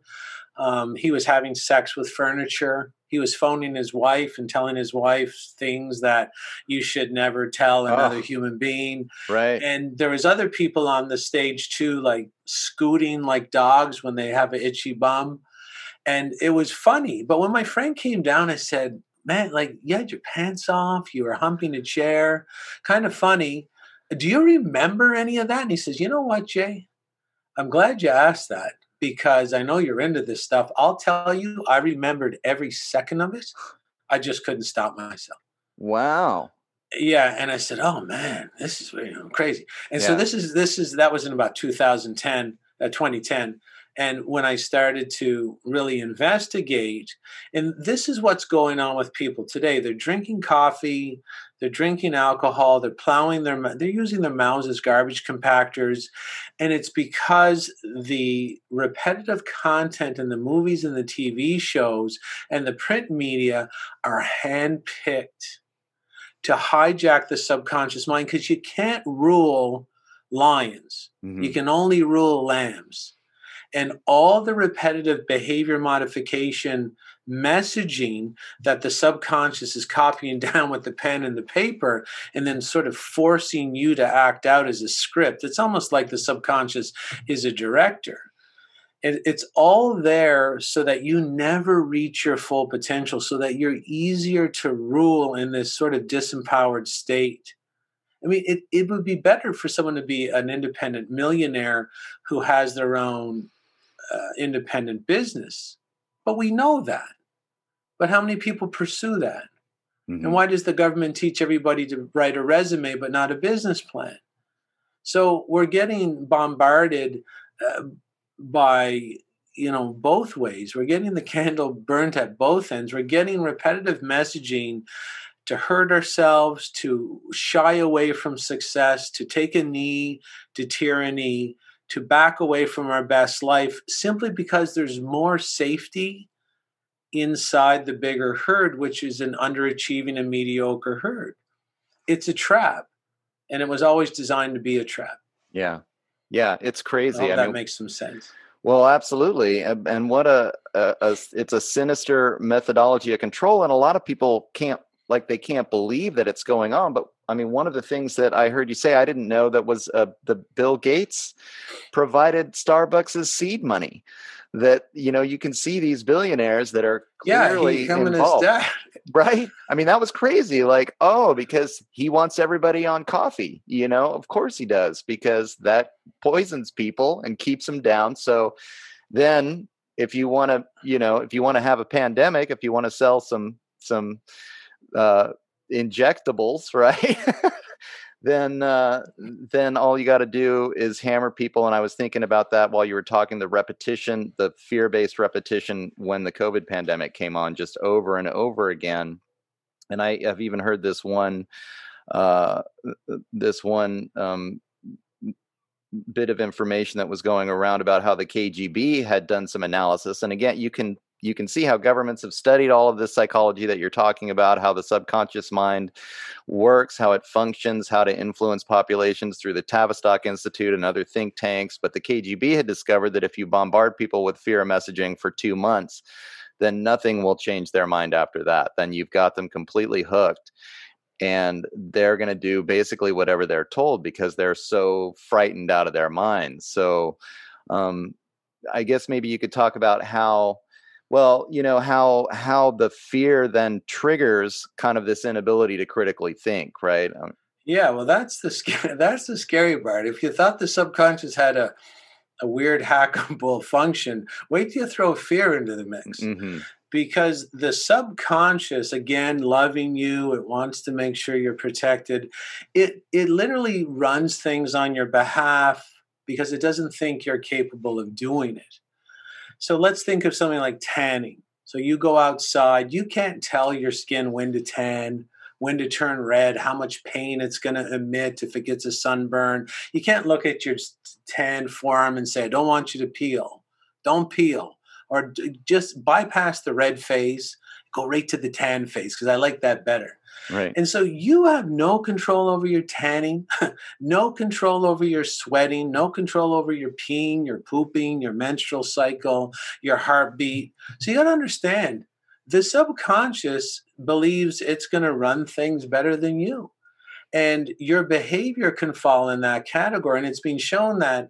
um, he was having sex with furniture. He was phoning his wife and telling his wife things that you should never tell another oh, human being. Right. And there was other people on the stage too, like scooting like dogs when they have an itchy bum. And it was funny. But when my friend came down, I said, Man, like you had your pants off, you were humping a chair, kind of funny. Do you remember any of that? And he says, You know what, Jay? I'm glad you asked that because I know you're into this stuff. I'll tell you, I remembered every second of it. I just couldn't stop myself. Wow. Yeah, and I said, "Oh man, this is you know, crazy." And yeah. so this is this is that was in about 2010, uh, 2010, and when I started to really investigate, and this is what's going on with people today. They're drinking coffee, they're drinking alcohol, they're plowing their, they're using their mouths as garbage compactors. And it's because the repetitive content in the movies and the TV shows and the print media are handpicked to hijack the subconscious mind because you can't rule lions, mm-hmm. you can only rule lambs and all the repetitive behavior modification messaging that the subconscious is copying down with the pen and the paper and then sort of forcing you to act out as a script. It's almost like the subconscious is a director. It, it's all there so that you never reach your full potential, so that you're easier to rule in this sort of disempowered state. I mean, it, it would be better for someone to be an independent millionaire who has their own uh, independent business. But we know that. But how many people pursue that? Mm-hmm. And why does the government teach everybody to write a resume but not a business plan? So we're getting bombarded uh, by you know both ways. We're getting the candle burnt at both ends. We're getting repetitive messaging to hurt ourselves, to shy away from success, to take a knee to tyranny, to back away from our best life simply because there's more safety inside the bigger herd, which is an underachieving and mediocre herd. It's a trap, and it was always designed to be a trap. Yeah, yeah, it's crazy. I that mean, makes some sense. Well, absolutely, and what a, a, a it's a sinister methodology of control, and a lot of people can't like they can't believe that it's going on. But I mean, one of the things that I heard you say I didn't know that was uh, the Bill Gates provided Starbucks' seed money that you know you can see these billionaires that are clearly yeah, involved, right? I mean, that was crazy. Like, oh, because he wants everybody on coffee. You know, of course he does, because that poisons people and keeps them down. So then, if you want to, you know, if you want to have a pandemic, if you want to sell some some uh, injectables, right? Then uh, then all you got to do is hammer people. And I was thinking about that while you were talking. The repetition, the fear-based repetition, when the COVID pandemic came on, just over and over again. And I have even heard this one, uh, this one um, bit of information that was going around about how the KGB had done some analysis. And again, you can you can see how governments have studied all of this psychology that you're talking about, how the subconscious mind works, how it functions, how to influence populations through the Tavistock Institute and other think tanks. But the KGB had discovered that if you bombard people with fear messaging for two months, then nothing will change their mind after that. Then you've got them completely hooked. And they're going to do basically whatever they're told because they're so frightened out of their minds. So, um, I guess maybe you could talk about how well you know how how the fear then triggers kind of this inability to critically think right? Um, yeah well that's the scary that's the scary part. If you thought the subconscious had a a weird hackable function wait till you throw fear into the mix. Mm-hmm. because the subconscious again loving you it wants to make sure you're protected. It it literally runs things on your behalf because it doesn't think you're capable of doing it so let's think of something like tanning. So you go outside, you can't tell your skin when to tan, when to turn red, how much pain it's going to emit if it gets a sunburn. You can't look at your tan forearm and say, I don't want you to peel. Don't peel. Or just bypass the red phase, go right to the tan phase because I like that better. Right. And so you have no control over your tanning, no control over your sweating, no control over your peeing, your pooping, your menstrual cycle, your heartbeat. So you got to understand the subconscious believes it's going to run things better than you. And your behavior can fall in that category. And it's been shown that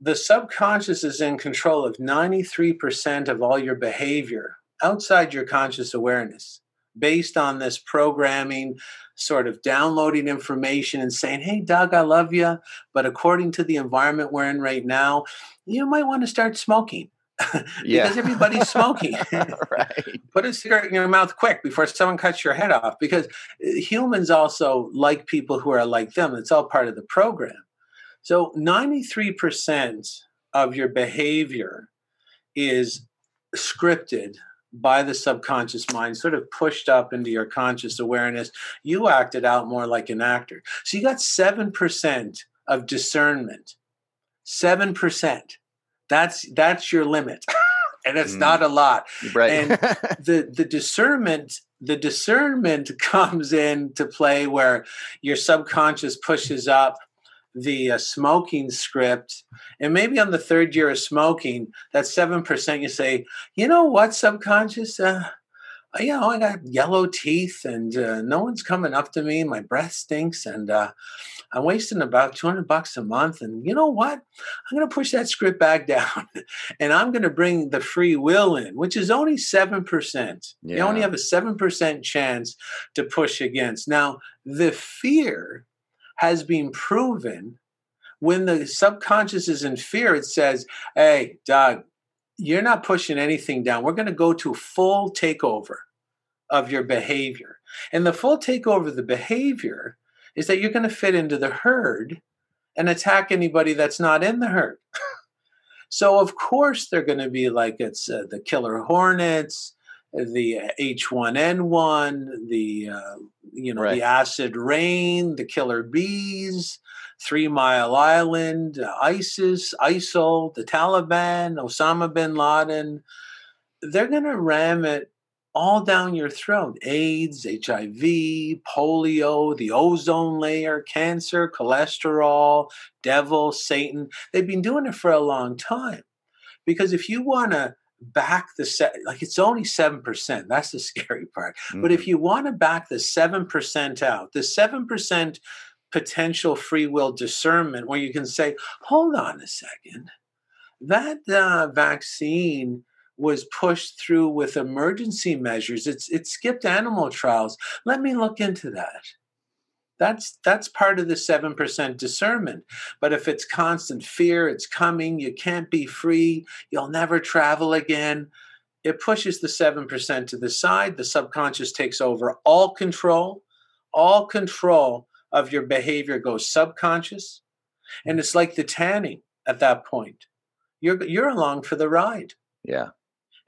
the subconscious is in control of 93% of all your behavior outside your conscious awareness based on this programming, sort of downloading information and saying, Hey, Doug, I love you. But according to the environment we're in right now, you might want to start smoking. because everybody's smoking. right. Put a cigarette in your mouth quick before someone cuts your head off. Because uh, humans also like people who are like them. It's all part of the program. So 93% of your behavior is scripted by the subconscious mind, sort of pushed up into your conscious awareness, you acted out more like an actor. So you got 7% of discernment. 7%. That's that's your limit. and it's mm. not a lot. Right. and the the discernment the discernment comes into play where your subconscious pushes up the uh, smoking script, and maybe on the third year of smoking, that seven percent, you say, you know what, subconscious, uh, you know, I got yellow teeth, and uh, no one's coming up to me. My breath stinks, and uh, I'm wasting about 200 bucks a month. And you know what? I'm going to push that script back down, and I'm going to bring the free will in, which is only seven percent. Yeah. You only have a seven percent chance to push against. Now, the fear has been proven when the subconscious is in fear, it says, Hey, Doug, you're not pushing anything down. We're going to go to full takeover of your behavior. And the full takeover of the behavior is that you're going to fit into the herd and attack anybody that's not in the herd. so, of course, they're going to be like it's uh, the killer hornets, the H1N1, the uh, you know right. the acid rain, the killer bees, Three Mile Island, ISIS, ISIL, the Taliban, Osama bin Laden. They're going to ram it all down your throat AIDS, HIV, polio, the ozone layer, cancer, cholesterol, devil, Satan. They've been doing it for a long time. Because if you want to back the set like it's only 7% that's the scary part mm-hmm. but if mm-hmm. you want to back the 7% out the 7% potential free will discernment where you can say hold on a second that uh, vaccine was pushed through with emergency measures it's it skipped animal trials let me look into that that's that's part of the 7% discernment. But if it's constant fear, it's coming, you can't be free, you'll never travel again, it pushes the 7% to the side. The subconscious takes over all control. All control of your behavior goes subconscious. And it's like the tanning at that point. You're you're along for the ride. Yeah.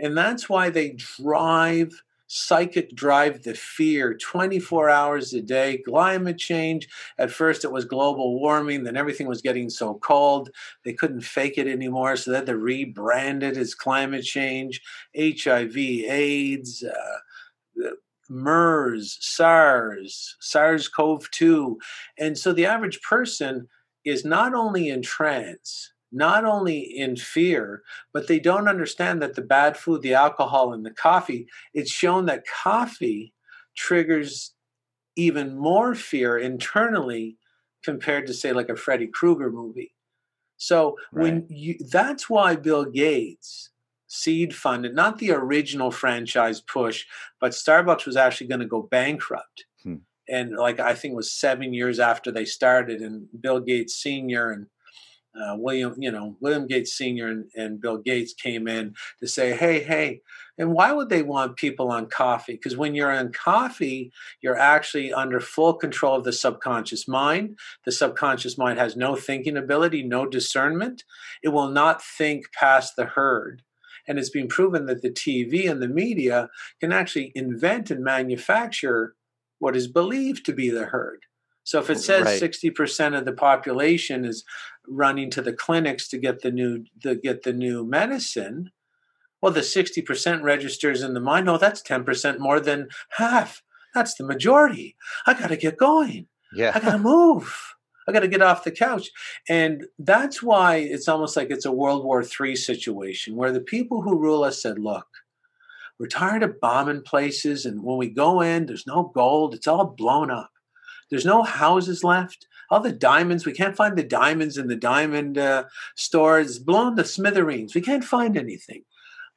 And that's why they drive psychic drive the fear 24 hours a day climate change. At first it was global warming then everything was getting so cold they couldn't fake it anymore so they had to rebrand it as climate change hiv aids uh, mers sars sars-cov-2 and so the average person is not only in trance not only in fear, but they don't understand that the bad food, the alcohol, and the coffee, it's shown that coffee triggers even more fear internally compared to, say, like a Freddy Krueger movie. So right. when you that's why Bill Gates seed funded, not the original franchise push, but Starbucks was actually going to go bankrupt. Hmm. And like I think it was seven years after they started, and Bill Gates Sr. and uh, William, you know, William Gates Sr. And, and, Bill Gates came in to say, hey, hey, and why would they want people on coffee? Because when you're on coffee, you're actually under full control of the subconscious mind. The subconscious mind has no thinking ability, no discernment. It will not think past the herd. And it's been proven that the TV and the media can actually invent and manufacture what is believed to be the herd. So if it says right. 60% of the population is running to the clinics to get the new to get the new medicine, well the 60% registers in the mind, oh that's 10% more than half. That's the majority. I got to get going. Yeah. I got to move. I got to get off the couch. And that's why it's almost like it's a World War III situation where the people who rule us said, look, we're tired of bombing places. And when we go in, there's no gold, it's all blown up. There's no houses left. All the diamonds, we can't find the diamonds in the diamond uh, stores, blown to smithereens. We can't find anything.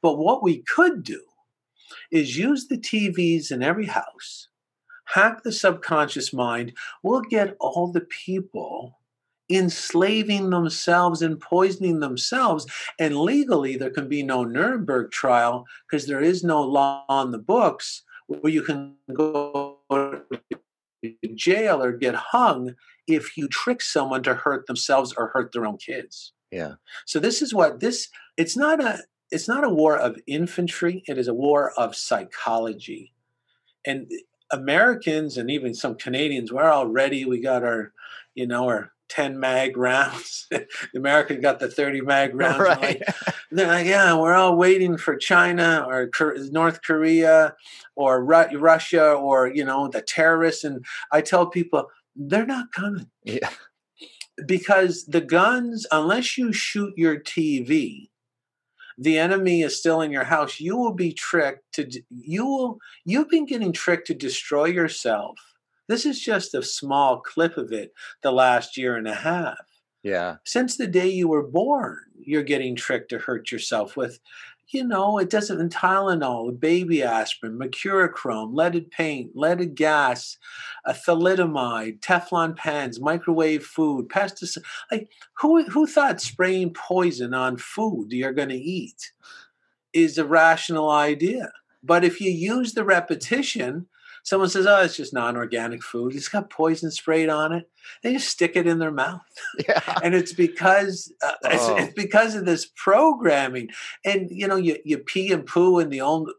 But what we could do is use the TVs in every house, hack the subconscious mind. We'll get all the people enslaving themselves and poisoning themselves. And legally, there can be no Nuremberg trial because there is no law on the books where you can go to jail or get hung if you trick someone to hurt themselves or hurt their own kids. Yeah. So this is what this it's not a it's not a war of infantry, it is a war of psychology. And Americans and even some Canadians, we're all ready. We got our, you know, our 10 mag rounds. the American got the 30 mag rounds. Right. Like, they're like, yeah, we're all waiting for China or North Korea or Ru- Russia or, you know, the terrorists. And I tell people, they're not coming. Yeah. because the guns, unless you shoot your TV, the enemy is still in your house. You will be tricked to you will you've been getting tricked to destroy yourself. This is just a small clip of it the last year and a half. Yeah. Since the day you were born, you're getting tricked to hurt yourself with you know, it doesn't Tylenol, baby aspirin, mercurochrome, leaded paint, leaded gas, a thalidomide, Teflon pans, microwave food, pesticide. Like who who thought spraying poison on food you're going to eat is a rational idea? But if you use the repetition, Someone says, "Oh, it's just non-organic food. It's got poison sprayed on it." They just stick it in their mouth, yeah. and it's because uh, oh. it's, it's, because of this programming. And you know, you you pee and poo in the old.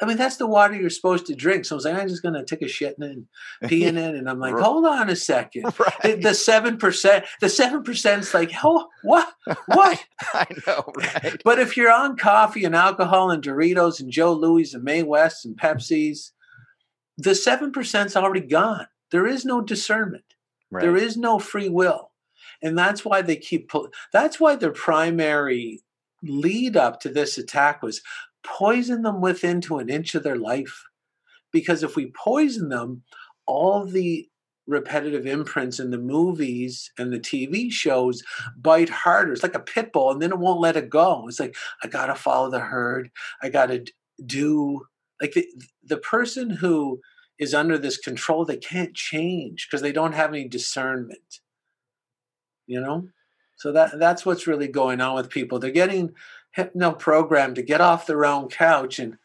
I mean, that's the water you're supposed to drink. So I was like, I'm just going to take a shit and pee in it. And I'm like, hold on a second. Right. The seven percent, the seven percent is like, oh, what, what? I know, right? But if you're on coffee and alcohol and Doritos and Jos Louis and May West and Pepsis, the 7% is already gone. There is no discernment. Right. There is no free will. And that's why they keep, that's why their primary lead up to this attack was poison them within to an inch of their life. Because if we poison them, all the repetitive imprints in the movies and the TV shows bite harder. It's like a pit bull, and then it won't let it go. It's like, I got to follow the herd. I got to do like the, the person who is under this control they can't change because they don't have any discernment you know? So that that's what's really going on with people. They're getting hypno programmed to get off their own couch and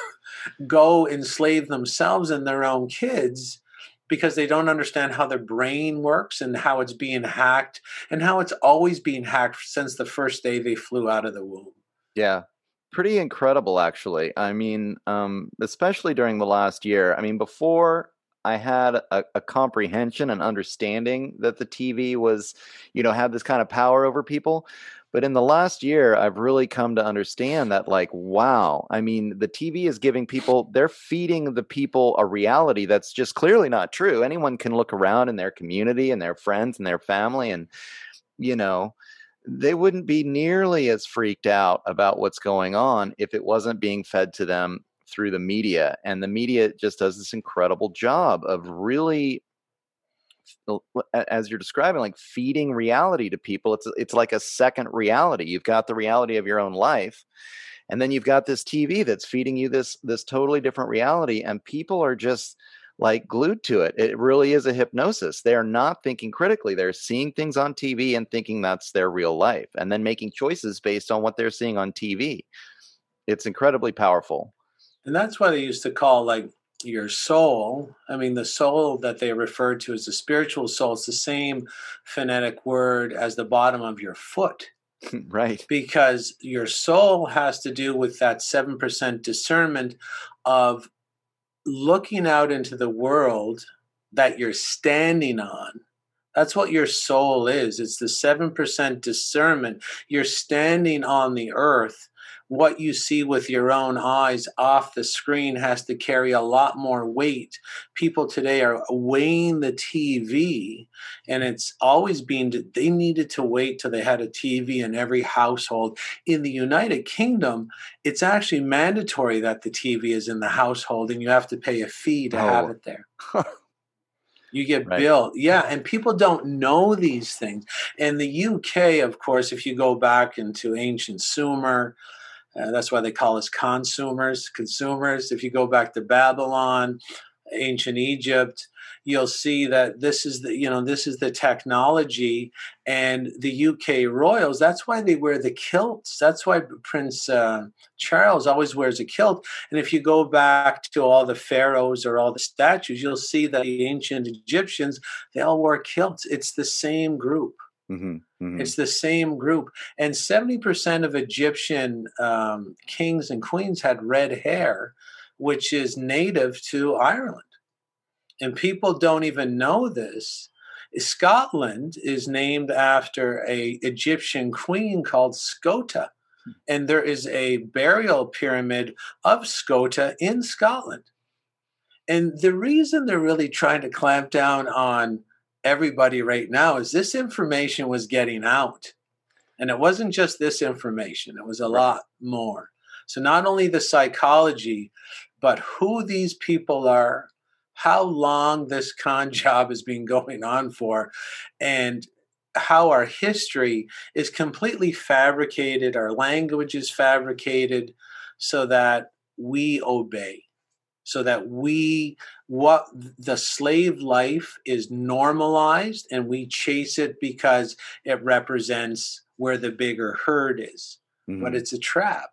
go enslave themselves and their own kids because they don't understand how their brain works and how it's being hacked and how it's always being hacked since the first day they flew out of the womb. Yeah pretty incredible, actually. I mean, um, especially during the last year. I mean, before I had a, a, comprehension and understanding that the TV was, you know, had this kind of power over people. But in the last year, I've really come to understand that, like, wow, I mean, the TV is giving people, they're feeding the people a reality that's just clearly not true. Anyone can look around in their community and their friends and their family and, you know, they wouldn't be nearly as freaked out about what's going on if it wasn't being fed to them through the media. And the media just does this incredible job of really as you're describing like feeding reality to people it's it's like a second reality you've got the reality of your own life and then you've got this TV that's feeding you this this totally different reality and people are just like glued to it. It really is a hypnosis. They are not thinking critically. They're seeing things on TV and thinking that's their real life and then making choices based on what they're seeing on TV. It's incredibly powerful. And that's why they used to call like your soul. I mean, the soul that they referred to as the spiritual soul, it's the same phonetic word as the bottom of your foot. right. Because your soul has to do with that 7% discernment of looking out into the world that you're standing on. That's what your soul is. It's the 7% discernment. You're standing on the earth what you see with your own eyes off the screen has to carry a lot more weight. People today are weighing the TV, and it's always been they needed to wait till they had a TV in every household. In the United Kingdom, it's actually mandatory that the TV is in the household, and you have to pay a fee to oh. have it there. you get right. billed yeah and people don't know these things in the uk of course if you go back into ancient sumer uh, that's why they call us consumers, consumers. If you go back to Babylon, ancient Egypt, you'll see that this is the you know this is the technology and the UK royals. That's why they wear the kilts. That's why Prince uh, Charles always wears a kilt. And if you go back to all the pharaohs or all the statues, you'll see that the ancient Egyptians they all wore kilts. It's the same group. Mm-hmm, mm-hmm. It's the same group. And 70% of Egyptian um, kings and queens had red hair, which is native to Ireland. And people don't even know this. Scotland is named after a Egyptian queen called Scota. Hmm. And there is a burial pyramid of Scota in Scotland. And the reason they're really trying to clamp down on everybody right now is this information was getting out. And it wasn't just this information, it was a right. lot more. So, not only the psychology, but who these people are, how long this con job has been going on for, and how our history is completely fabricated, our language is fabricated so that we obey, so that we, what the slave life is normalized and we chase it because it represents where the bigger herd is. Mm-hmm. But it's a trap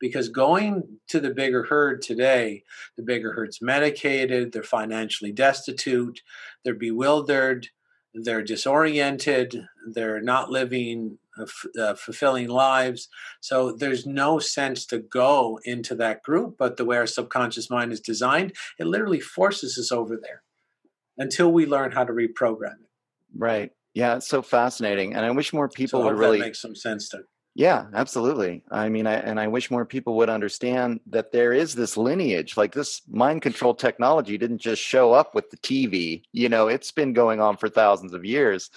because going to the bigger herd today, the bigger herd's medicated, they're financially destitute, they're bewildered, they're disoriented, they're not living uh, uh, fulfilling lives. So there's no sense to go into that group. But the way our subconscious mind is designed, it literally forces us over there until we learn how to reprogram it. Right. Yeah, it's so fascinating, and I wish more people so would really make some sense to yeah, absolutely. I mean, I, and I wish more people would understand that there is this lineage. Like this mind control technology didn't just show up with the TV. You know, it's been going on for thousands of years,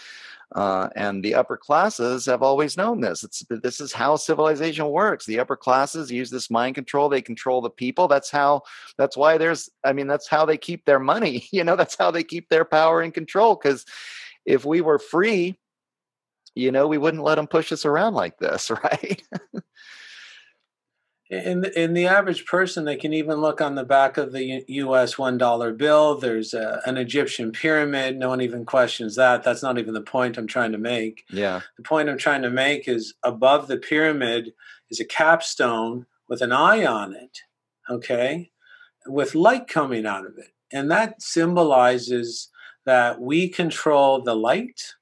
uh, and the upper classes have always known this. It's this is how civilization works. The upper classes use this mind control. They control the people. That's how. That's why there's. I mean, that's how they keep their money. You know, that's how they keep their power and control. Because if we were free you know, we wouldn't let them push us around like this, right? In in the average person, they can even look on the back of the U.S. one dollar bill. There's a, an Egyptian pyramid. No one even questions that. That's not even the point I'm trying to make. Yeah. The point I'm trying to make is above the pyramid is a capstone with an eye on it. Okay, with light coming out of it, and that symbolizes that we control the light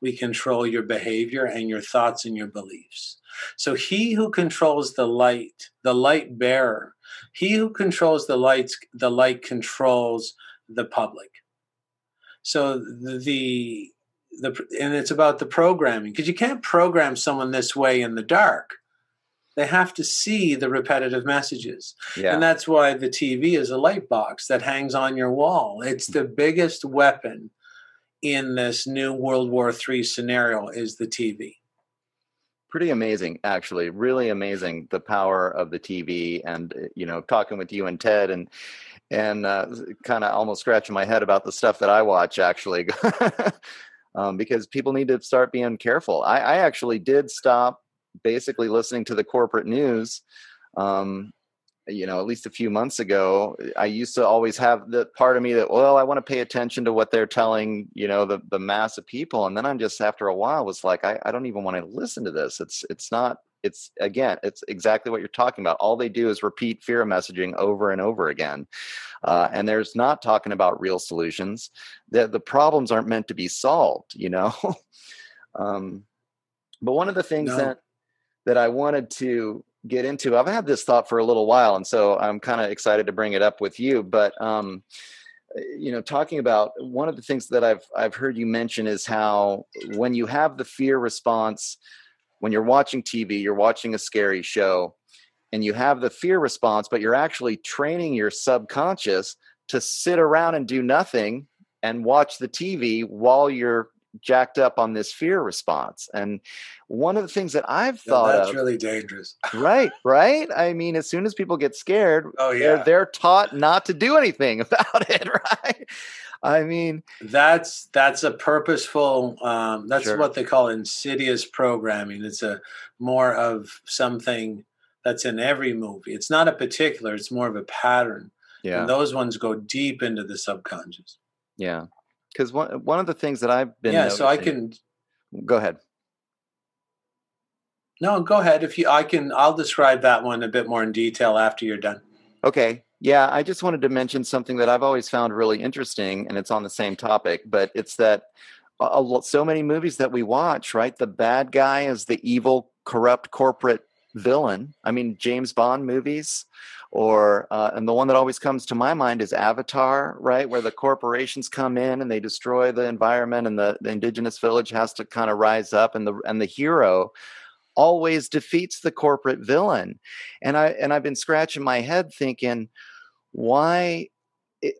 we control your behavior and your thoughts and your beliefs. So he who controls the light, the light bearer, he who controls the lights, the light controls the public. So the, the, and it's about the programming because you can't program someone this way in the dark. They have to see the repetitive messages. Yeah. And that's why the TV is a light box that hangs on your wall. It's the biggest weapon in this new World War III scenario is the TV. Pretty amazing, actually. Really amazing the power of the TV, and uh, you know, talking with you and Ted, and and uh, kind of almost scratching my head about the stuff that I watch, actually, um, because people need to start being careful. I, I actually did stop basically listening to the corporate news um, you know, at least a few months ago, I used to always have the part of me that, well, I want to pay attention to what they're telling, you know, the the mass of people. And then I'm just after a while was like, I, I don't even want to listen to this. It's it's not it's again, it's exactly what you're talking about. All they do is repeat fear messaging over and over again. Uh, and there's not talking about real solutions. The the problems aren't meant to be solved, you know. um, but one of the things no. that that I wanted to get into. I've had this thought for a little while, and so I'm kind of excited to bring it up with you. But um, eh, you know, talking about one of the things that I've I've heard you mention is how when you have the fear response, when you're watching TV, you're watching a scary show, and you have the fear response, but you're actually training your subconscious to sit around and do nothing and watch the TV while you're jacked up on this fear response. And one of the things that I've thought that's of, really dangerous. right, right. I mean, as soon as people get scared, oh yeah, they're, they're taught not to do anything about it, right? I mean, that's that's a purposeful. Um, that's sure. what they call insidious programming. It's a more of something that's in every movie. It's not a particular. It's more of a pattern. Yeah, and those ones go deep into the subconscious. Yeah, because one one of the things that I've been yeah, noticing, so I can go ahead. No, go ahead. If you, I can, I'll describe that one a bit more in detail after you're done. Okay. Yeah, I just wanted to mention something that I've always found really interesting, and it's on the same topic, but it's that a, a, so many movies that we watch, right? The bad guy is the evil, corrupt corporate villain. I mean, James Bond movies, or uh, and the one that always comes to my mind is Avatar, right, where the corporations come in and they destroy the environment, and the, the indigenous village has to kind of rise up, and the and the hero always defeats the corporate villain, and I and I've been scratching my head thinking, why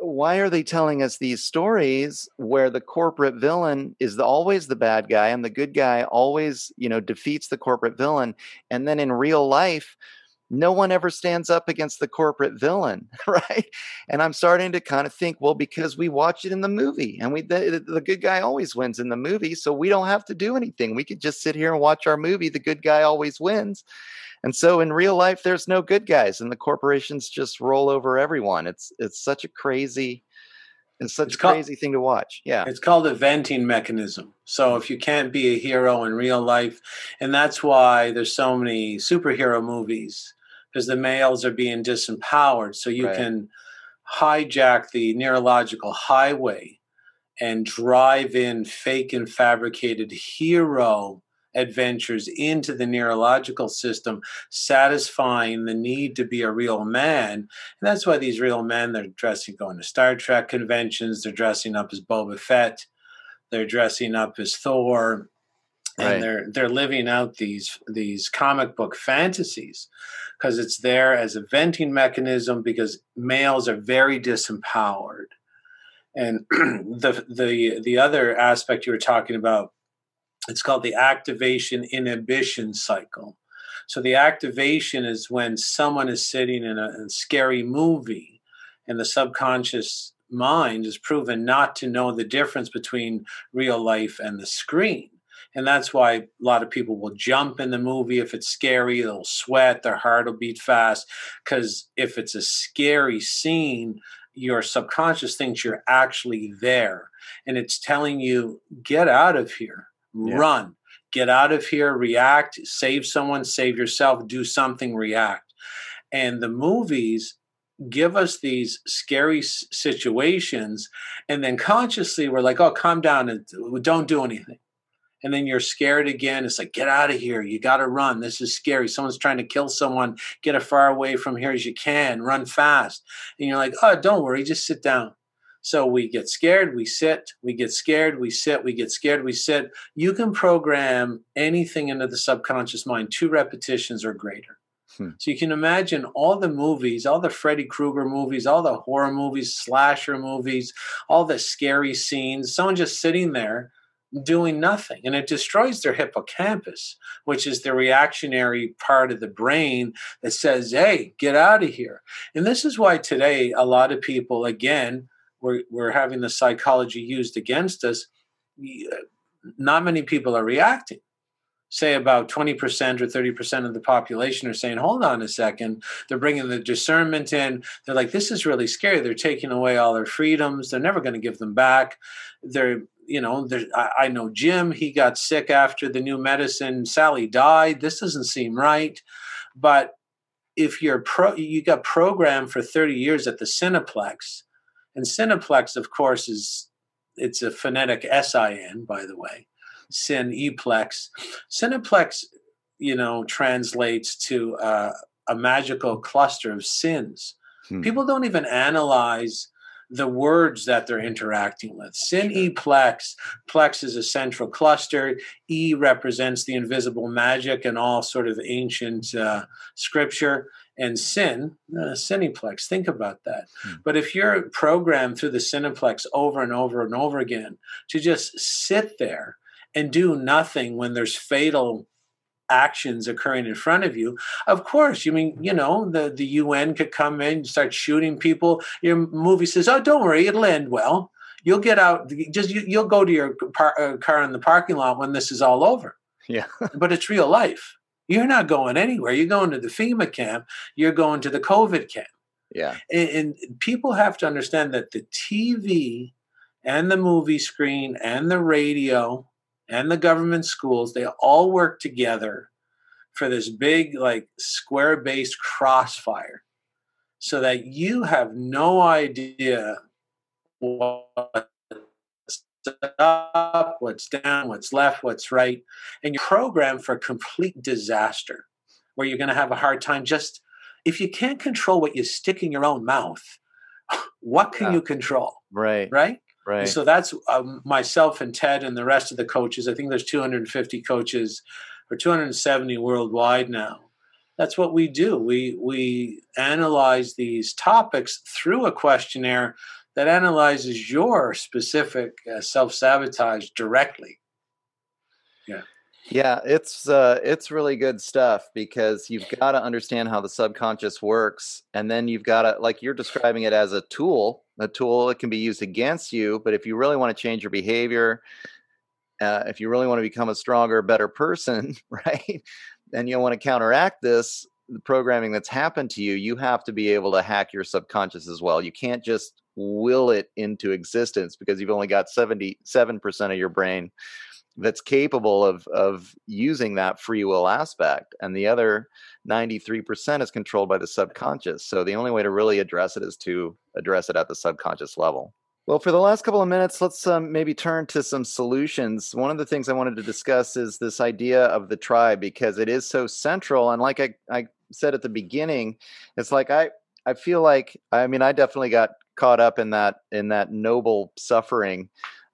why are they telling us these stories where the corporate villain is the, always the bad guy and the good guy always you know defeats the corporate villain? And then in real life no one ever stands up against the corporate villain right and i'm starting to kind of think well because we watch it in the movie and we the, the good guy always wins in the movie so we don't have to do anything we could just sit here and watch our movie the good guy always wins and so in real life, there's no good guys, and the corporations just roll over everyone. It's it's such a crazy, it's such it's a crazy thing to watch. Yeah, it's called a venting mechanism. So if you can't be a hero in real life, and that's why there's so many superhero movies because the males are being disempowered. So you right. can hijack the neurological highway and drive in fake and fabricated hero adventures into the neurological system, satisfying the need to be a real man. And that's why these real men, they're dressing, going to Star Trek conventions, they're dressing up as Boba Fett, they're dressing up as Thor. And right. they're they're living out these these comic book fantasies because it's there as a venting mechanism because males are very disempowered. And the the the other aspect you were talking about it's called the activation inhibition cycle. So the activation is when someone is sitting in a, a scary movie and the subconscious mind is proven not to know the difference between real life and the screen. And that's why a lot of people will jump in the movie if it's scary, they'll sweat, their heart will beat fast. Because if it's a scary scene, your subconscious thinks you're actually there and it's telling you, get out of here. Yeah. run. Get out of here. React. Save someone. Save yourself. Do something. React. And the movies give us these scary situations and then consciously we're like oh calm down and uh, don't do anything and then you're scared again. It's like get out of here. You got to run. This is scary. Someone's trying to kill someone. Get as far away from here as you can. Run fast. And you're like oh don't worry. Just sit down. So we get scared, we sit, we get scared, we sit, we get scared, we sit. You can program anything into the subconscious mind, two repetitions or greater. Hmm. So you can imagine all the movies, all the Freddy Krueger movies, all the horror movies, slasher movies, all the scary scenes, someone just sitting there doing nothing. And it destroys their hippocampus, which is the reactionary part of the brain that says, hey, get out of here. And this is why today a lot of people, again, we're, we're having the psychology used against us, not many people are reacting. Say about 20% or 30% of the population are saying, hold on a second. They're bringing the discernment in. They're like, this is really scary. They're taking away all their freedoms. They're never going to give them back. They're, you know, I, I know Jim, he got sick after the new medicine. Sally died. This doesn't seem right. But if you're pro, you got programmed for 30 years at the Cineplex, and Cineplex, of course, is it's a phonetic S-I-N, by the way, Sin Eplex. Cineplex, you know, translates to uh, a magical cluster of sins. Hmm. People don't even analyze the words that they're interacting with. Sin E plex, plex is a central cluster. E represents the invisible magic and all sort of ancient uh, scripture and sin, uh, cineplex. Think about that. Hmm. But if you're programmed through the cineplex over and over and over again to just sit there and do nothing when there's fatal actions occurring in front of you of course you mean you know the the un could come in and start shooting people your movie says oh don't worry it'll end well you'll get out just you, will go to your par, uh, car in the parking lot when this is all over yeah but it's real life you're not going anywhere. You're going to the FEMA camp. You're going to the COVID camp. Yeah. And, and, people have to understand that the TV and the movie screen and the radio and the government schools, they all work together for this big, like, square based crossfire so that you have no idea what's up, what's down, what's left, what's right, and you're programmed for complete disaster where you're going to have a hard time just if you can't control what you stick in your own mouth, what can yeah. you control? Right. Right. Right. So that's um, myself and Ted and the rest of the coaches. I think there's 250 coaches or 270 worldwide now. that's what we do. We we analyze these topics through a questionnaire that analyzes your specific uh, self sabotage directly. Yeah. It's uh, it's really good stuff because you've got to understand how the subconscious works, and then you've got to like you're describing it as a tool, a tool that can be used against you. But if you really want to change your behavior, uh, if you really want to become a stronger, better person, right, and you want to counteract this, the programming that's happened to you, you have to be able to hack your subconscious as well. You can't just will it into existence because you've only got 77% of your brain that's capable of of using that free will aspect and the other 93% is controlled by the subconscious so the only way to really address it is to address it at the subconscious level well, for the last couple of minutes, let's um, maybe turn to some solutions. One of the things I wanted to discuss is this idea of the tribe because it is so central. And like I, I said at the beginning, it's like I, I feel like I mean I definitely got caught up in that in that noble suffering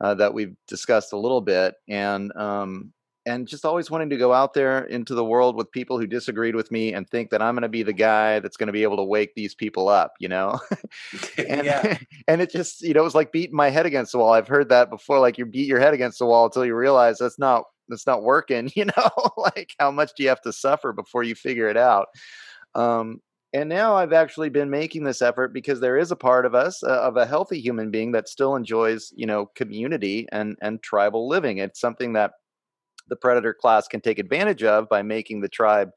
uh, that we've discussed a little bit, and um, and just always wanting to go out there into the world with people who disagreed with me and think that I'm going to be the guy that's going to be able to wake these people up, you know? and, yeah. and it just, you know, it was like beating my head against the wall. I've heard that before. Like you beat your head against the wall until you realize that's not, that's not working, you know, like how much do you have to suffer before you figure it out? Um, and now I've actually been making this effort because there is a part of us, uh, of a healthy human being that still enjoys, you know, community and, and tribal living. It's something that the predator class can take advantage of by making the tribe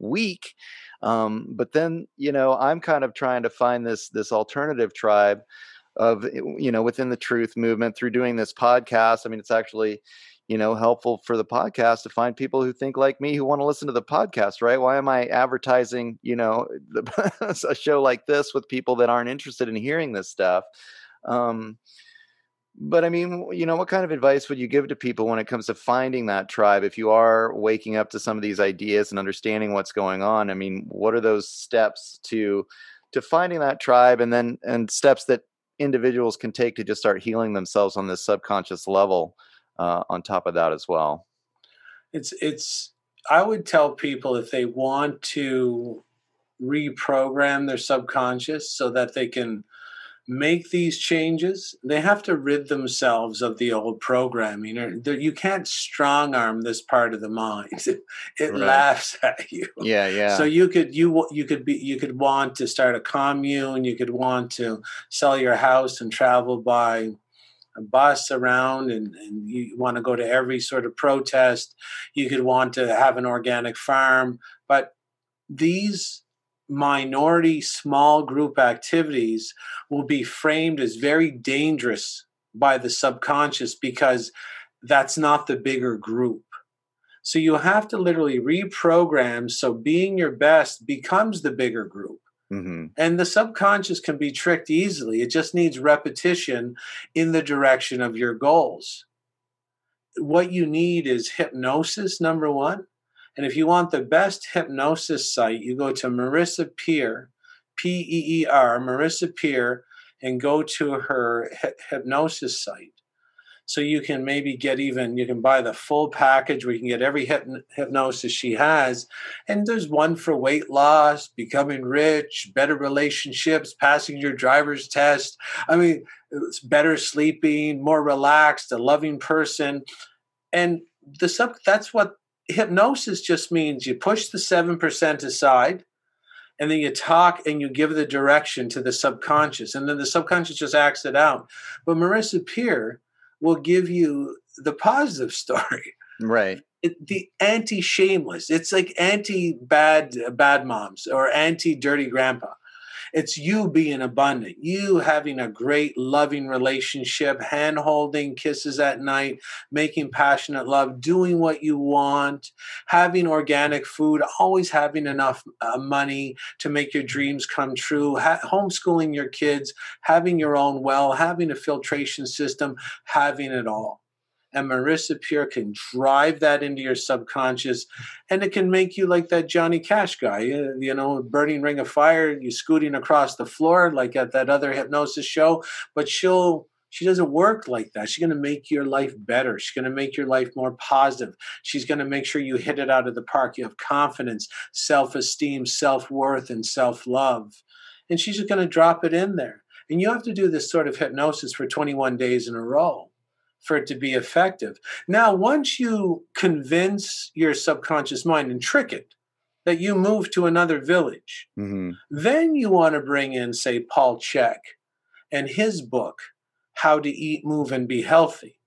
weak. Um, but then, you know, I'm kind of trying to find this this alternative tribe of you know within the truth movement through doing this podcast. I mean, it's actually you know helpful for the podcast to find people who think like me who want to listen to the podcast right why am i advertising you know the, a show like this with people that aren't interested in hearing this stuff um, but I mean, you know, what kind of advice would you give to people when it comes to finding that tribe? If you are waking up to some of these ideas and understanding what's going on, I mean, what are those steps to to finding that tribe, and then and steps that individuals can take to just start healing themselves on this subconscious level? Uh, on top of that, as well, it's it's. I would tell people if they want to reprogram their subconscious so that they can make these changes, they have to rid themselves of the old programming. Or You can't strong arm this part of the mind; it right. laughs at you. Yeah, yeah. So you could you you could be you could want to start a commune. You could want to sell your house and travel by a bus around and, and you want to go to every sort of protest. You could want to have an organic farm. But these minority small group activities will be framed as very dangerous by the subconscious because that's not the bigger group. So you have to literally reprogram so being your best becomes the bigger group. Mm-hmm. And the subconscious can be tricked easily. It just needs repetition in the direction of your goals. What you need is hypnosis, number one. And if you want the best hypnosis site, you go to Marissa Peer, P E E R, Marissa Peer, and go to her hypnosis site. So you can maybe get even, you can buy the full package where you can get every hypnosis she has. And there's one for weight loss, becoming rich, better relationships, passing your driver's test. I mean, it's better sleeping, more relaxed, a loving person. And the sub, that's what hypnosis just means you push the 7% aside and then you talk and you give the direction to the subconscious and then the subconscious just acts it out but marissa peer will give you the positive story. Right. It, the anti shameless it's like anti bad bad moms or anti dirty grandpa it's you being abundant, you having a great, loving relationship, hand holding, kisses at night, making passionate love, doing what you want, having organic food, always having enough uh, money to make your dreams come true, ha- homeschooling your kids, having your own well, having a filtration system, having it all and Marissa Peer can drive that into your subconscious, and it can make you like that Johnny Cash guy, you know, burning ring of fire, you scooting across the floor like at that other hypnosis show. But she'll She doesn't work like that. She's going to make your life better. She's going to make your life more positive. She's going to make sure you hit it out of the park. You have confidence, self esteem, self worth, and self love. And she's just going to drop it in there. And you have to do this sort of hypnosis for 21 days in a row for it to be effective. Now, once you convince your subconscious mind and trick it that you move to another village, mm-hmm. then you want to bring in, say, Paul Chek and his book, How to Eat, Move, and Be Healthy.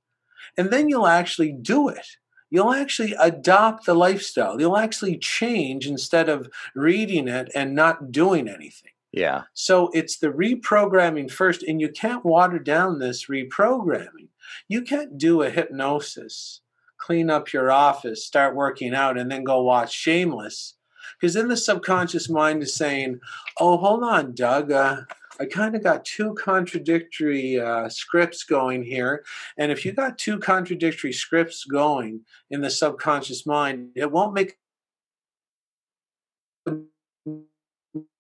And then you'll actually do it. You'll actually adopt the lifestyle. You'll actually change instead of reading it and not doing anything. Yeah. So it's the reprogramming first, and you can't water down this reprogramming. You can't do a hypnosis, clean up your office, start working out, and then go watch Shameless. Because then the subconscious mind is saying, oh, hold on, Doug. Uh, I kind of got two contradictory uh, scripts going here. And if you got two contradictory scripts going in the subconscious mind, it won't make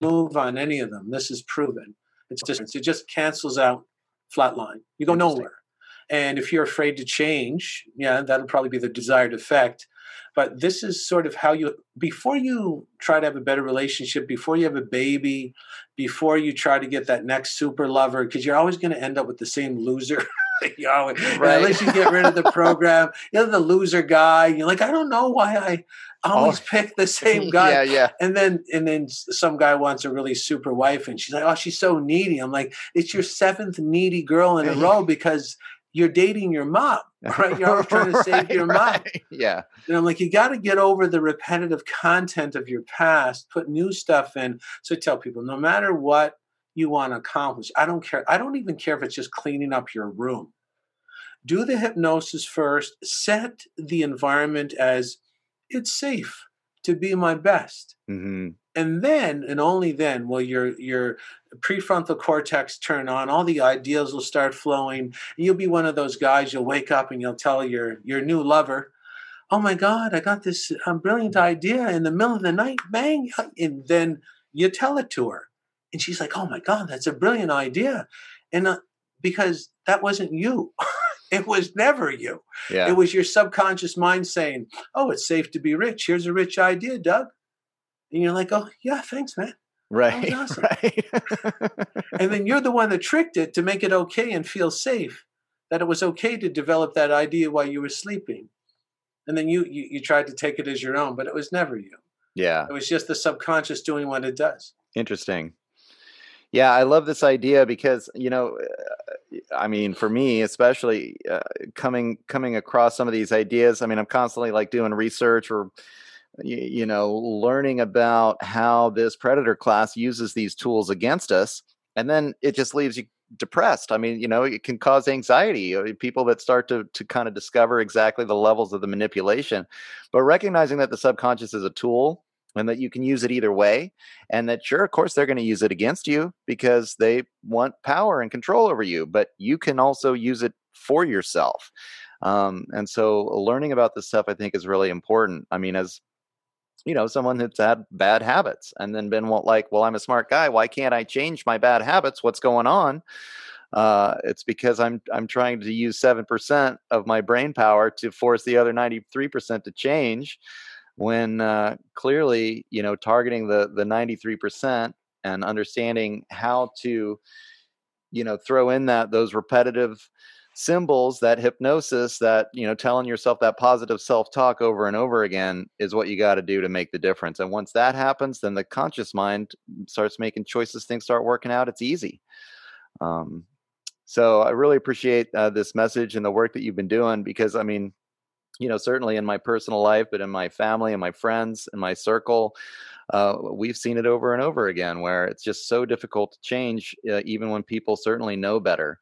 move on any of them. This is proven. It's just it just cancels out flatline. You go nowhere. And if you're afraid to change, yeah, that'll probably be the desired effect. But this is sort of how you, before you try to have a better relationship, before you have a baby, before you try to get that next super lover, because you're always going to end up with the same loser. you always, right. Unless you get rid of the program, you're the loser guy. You're like, I don't know why I always oh. pick the same guy. yeah, yeah. And then and then some guy wants a really super wife, and she's like, oh, she's so needy. I'm like, it's your seventh needy girl in a row because you're dating your mom, right? You're always trying to save right, your mom. Right. Yeah. And I'm like, you got to get over the repetitive content of your past, put new stuff in. So I tell people, no matter what you want to accomplish, I don't care. I don't even care if it's just cleaning up your room. Do the hypnosis first, set the environment as it's safe to be my best. Mm-hmm. And then and only then will your your prefrontal cortex turn on. All the ideas will start flowing. You'll be one of those guys you'll wake up and you'll tell your your new lover oh my god i got this um, brilliant idea in the middle of the night bang and then you tell it to her. And she's like oh my god that's a brilliant idea. And uh, because that wasn't you it was never you yeah. it was your subconscious mind saying oh it's safe to be rich here's a rich idea doug and you're like, oh, yeah, thanks, man. Right. Awesome. Right. and then you're the one that tricked it to make it okay and feel safe that it was okay to develop that idea while you were sleeping. And then you, you, you tried to take it as your own, but it was never you. Yeah. It was just the subconscious doing what it does. Interesting. Yeah, I love this idea because you know, I mean, for me especially, uh, coming coming across some of these ideas. I mean, I'm constantly like doing research or you, you know, learning about how this predator class uses these tools against us, and then it just leaves you depressed. I mean, you know, it can cause anxiety. Uh, people that start to to kind of discover exactly the levels of the manipulation, but recognizing that the subconscious is a tool and that you can use it either way, and that sure, of course, they're going to use it against you because they want power and control over you, but you can also use it for yourself. Um, and so, learning about this stuff, I think, is really important. I mean, as you know someone that's had bad habits and then been like well i'm a smart guy why can't i change my bad habits what's going on uh, it's because i'm i'm trying to use 7% of my brain power to force the other 93% to change when uh, clearly you know targeting the the 93% and understanding how to you know throw in that those repetitive symbols that hypnosis that you know telling yourself that positive self-talk over and over again is what you got to do to make the difference. And once that happens then the conscious mind starts making choices things start working out it's easy. Um, so i really appreciate uh, this message and the work that you've been doing because i mean you know certainly in my personal life but in my family and my friends and my circle uh, we've seen it over and over again where it's just so difficult to change uh, even when people certainly know better.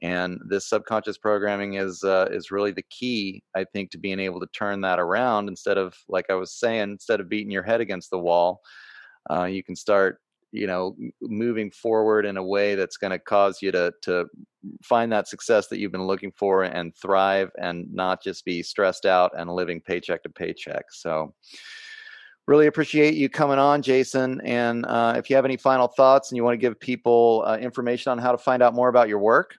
And this subconscious programming is uh, is really the key i think to being able to turn that around instead of like i was saying instead of beating your head against the wall uh, you can start you know moving forward in a way that's going to cause you to to find that success that you've been looking for and thrive and not just be stressed out and living paycheck to paycheck. So really appreciate you coming on jason. And uh, if you have any final thoughts and you want to give people uh, information on how to find out more about your work?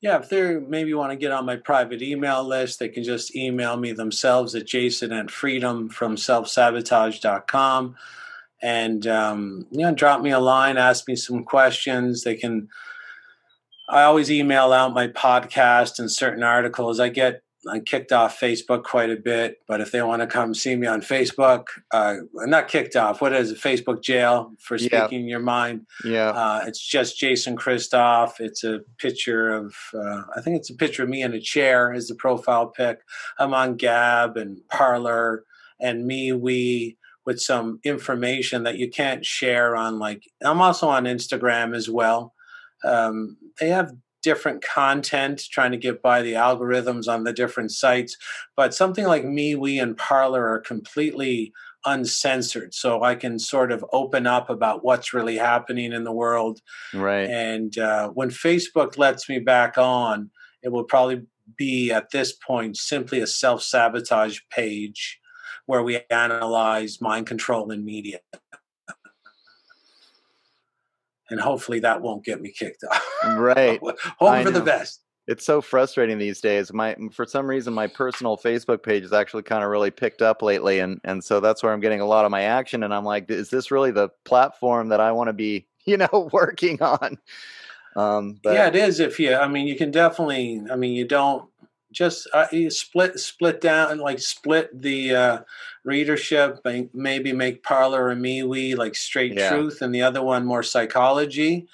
Yeah, if they maybe want to get on my private email list, they can just email me themselves at jason at freedom from selfsabotage.com and, um, you know, drop me a line, ask me some questions. They can, I always email out my podcast and certain articles. I get I kicked off Facebook quite a bit, but if they want to come see me on Facebook, uh, not kicked off. What is it? Facebook jail for speaking yep. your mind. Yeah. Uh, it's just Jason Christoff. It's a picture of, uh, I think it's a picture of me in a chair as the profile pic. I'm on Gab and Parler and MeWe with some information that you can't share on like, I'm also on Instagram as well. Um, they have different content, trying to get by the algorithms on the different sites. But something like MeWe and Parler are completely uncensored. So I can sort of open up about what's really happening in the world. Right. And uh, when Facebook lets me back on, it will probably be at this point simply a self sabotage page where we analyze mind control in media and hopefully that won't get me kicked off. Right. Hope for the best. It's so frustrating these days. My for some reason my personal Facebook page is actually kind of really picked up lately and and so that's where I'm getting a lot of my action and I'm like is this really the platform that I want to be, you know, working on? Um, but, yeah, it is. If you, I mean, you can definitely. I mean, you don't just uh, split split down like split the uh, readership maybe make parler or MeWe like straight yeah. truth and the other one more psychology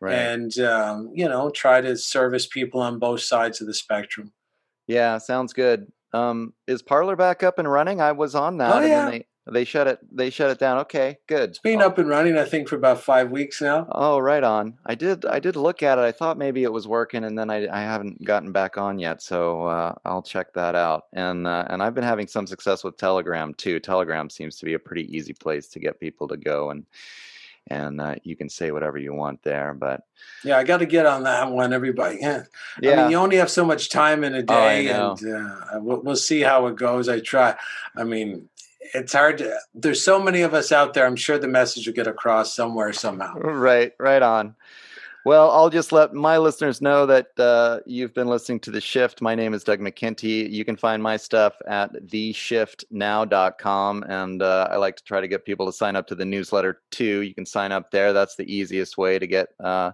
right. and um, you know try to service people on both sides of the spectrum yeah sounds good um, is parler back up and running i was on that oh, yeah. They, they shut it. They shut it down. Okay, good. It's been oh. up and running. I think for about five weeks now. Oh, right on. I did. I did look at it. I thought maybe it was working, and then I, I haven't gotten back on yet. So uh, I'll check that out. And uh, and I've been having some success with Telegram too. Telegram seems to be a pretty easy place to get people to go and and uh, you can say whatever you want there. But yeah, I got to get on that one. Everybody, yeah. yeah. I mean, you only have so much time in a oh, day, oh, and uh, we'll, we'll see how it goes. I try. I mean, it's hard to, there's so many of us out there i'm sure the message will get across somewhere somehow. Right right on. Well i'll just let my listeners know that uh, you've been listening to the shift. My name is doug McKenty you can find my stuff at theshiftnow.com and uh, i like to try to get people to sign up to the newsletter too. You can sign up there. That's the easiest way to get uh,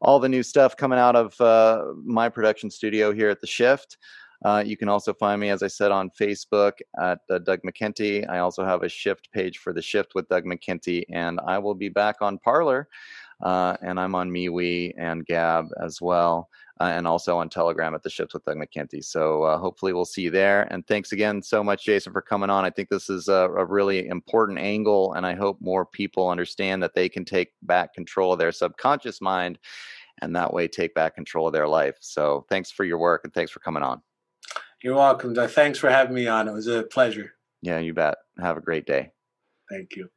all the new stuff coming out of uh, my production studio here at the shift uh, you can also find me, as I said, on Facebook at uh, Doug McKenty. I also have a shift page for the shift with Doug McKenty, and I will be back on Parler, uh, and I'm on MeWe and Gab as well, uh, and also on Telegram at the shift with Doug McKenty. So uh, hopefully we'll see you there. And thanks again so much, Jason, for coming on. I think this is a, a really important angle, and I hope more people understand that they can take back control of their subconscious mind and that way take back control of their life. So thanks for your work and thanks for coming on. You're welcome. Thanks for having me on. It was a pleasure. Yeah, you bet. Have a great day. Thank you.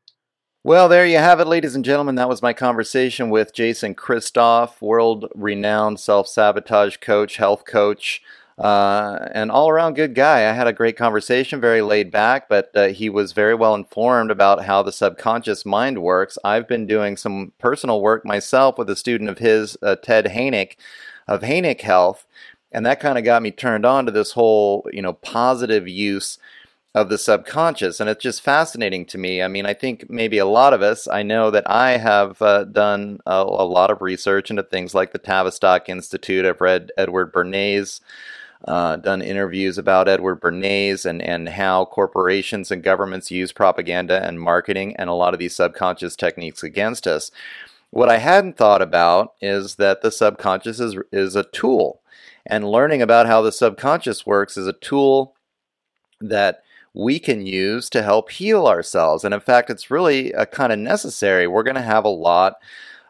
Well, there you have it, ladies and gentlemen. That was my conversation with Jason Christoff, world renowned self sabotage coach, health coach, uh, an all around good guy. I had a great conversation, very laid back, but uh, he was very well informed about how the subconscious mind works. I've been doing some personal work myself with a student of his, uh, Ted Hanick, of Hanick Health and that kind of got me turned on to this whole you know positive use of the subconscious and it's just fascinating to me. I mean i think maybe a lot of us i know that i have uh, done a, a, lot of research into things like the tavistock institute. I've read edward bernays uh, done interviews about edward bernays and, and how corporations and governments use propaganda and marketing and a lot of these subconscious techniques against us. What i hadn't thought about is that the subconscious is, is a tool and learning about how the subconscious works is a tool that we can use to help heal ourselves. And in fact, it's really a kind of necessary. We're going to have a lot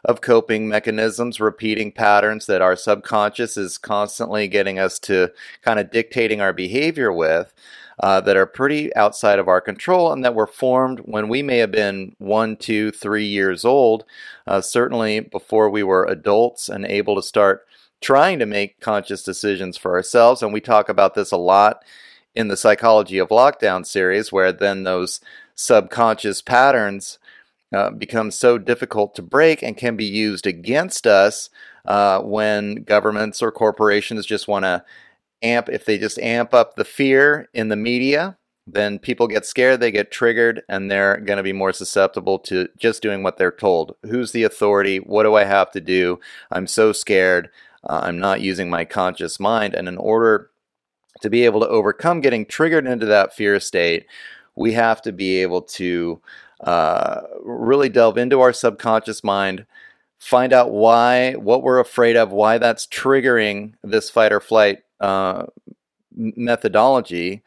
of coping mechanisms, repeating patterns that our subconscious is constantly getting us to kind of dictating our behavior with. Uh, that are pretty outside of our control and that were formed when we may have been one, two, three years old, uh, certainly before we were adults and able to start trying to make conscious decisions for ourselves. And we talk about this a lot in the Psychology of Lockdown series, where then those subconscious patterns uh, become so difficult to break and can be used against us uh, when governments or corporations just want to amp, if they just amp up the fear in the media, then people get scared, they get triggered, and they're going to be more susceptible to just doing what they're told. Who's the authority? What do I have to do? I'm so scared. Uh, I'm not using my conscious mind. And in order to be able to overcome getting triggered into that fear state, we have to be able to uh, really delve into our subconscious mind, find out why, what we're afraid of, why that's triggering this fight or flight uh, methodology,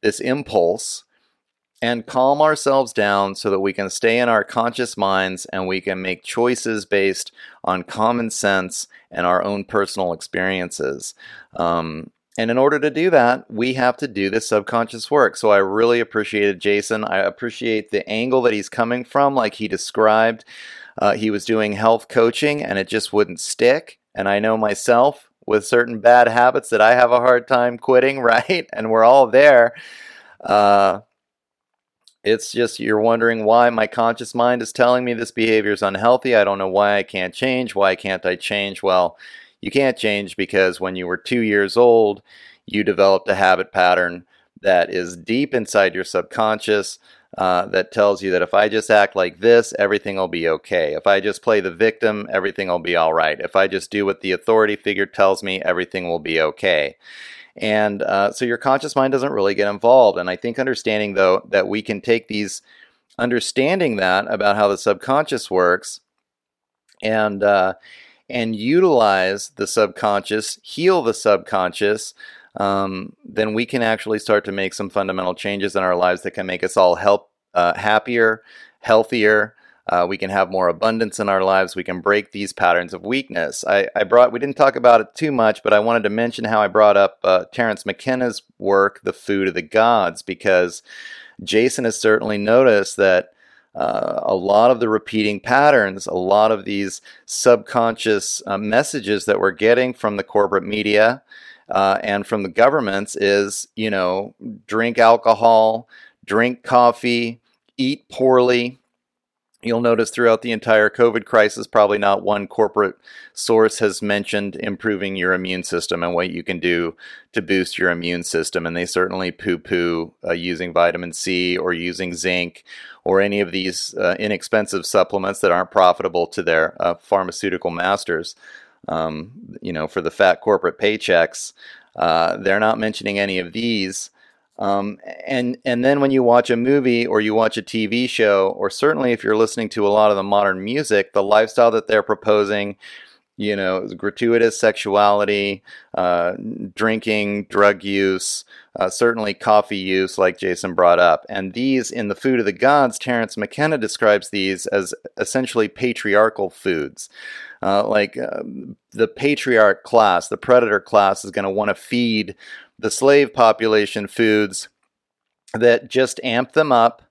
this impulse, and calm ourselves down so that we can stay in our conscious minds and we can make choices based on common sense and our own personal experiences. Um, and in order to do that, we have to do this subconscious work. So I really appreciated Jason. I appreciate the angle that he's coming from, like he described. Uh, he was doing health coaching and it just wouldn't stick. And I know myself with certain bad habits that I have a hard time quitting, right? And we're all there. Uh, it's just you're wondering why my conscious mind is telling me this behavior is unhealthy. I don't know why I can't change. Why can't I change? Well, you can't change because when you were two years old, you developed a habit pattern that is deep inside your subconscious uh, that tells you that if I just act like this, everything will be okay. If I just play the victim, everything will be all right. If I just do what the authority figure tells me, everything will be okay. And uh, so your conscious mind doesn't really get involved. And I think understanding, though, that we can take these, understanding that about how the subconscious works, and uh, and utilize the subconscious, heal the subconscious, um, then we can actually start to make some fundamental changes in our lives that can make us all help uh, happier, healthier. Uh, we can have more abundance in our lives. We can break these patterns of weakness. I, I, brought, we didn't talk about it too much, but I wanted to mention how I brought up uh, Terence McKenna's work, The Food of the Gods, because Jason has certainly noticed that uh, a lot of the repeating patterns, a lot of these subconscious uh, messages that we're getting from the corporate media uh, and from the governments is, you know, drink alcohol, drink coffee, eat poorly, You'll notice throughout the entire COVID crisis, probably not one corporate source has mentioned improving your immune system and what you can do to boost your immune system. And they certainly poo poo uh, using vitamin C or using zinc or any of these uh, inexpensive supplements that aren't profitable to their uh, pharmaceutical masters. Um, you know, for the fat corporate paychecks, uh, they're not mentioning any of these. Um, and and then when you watch a movie or you watch a TV show, or certainly if you're listening to a lot of the modern music, the lifestyle that they're proposing, you know, gratuitous sexuality, uh, drinking, drug use, uh, certainly coffee use, like Jason brought up, and these in the Food of the Gods, Terence McKenna describes these as essentially patriarchal foods. Uh, like uh, the patriarch class, the predator class, is going to want to feed the slave population foods that just amp them up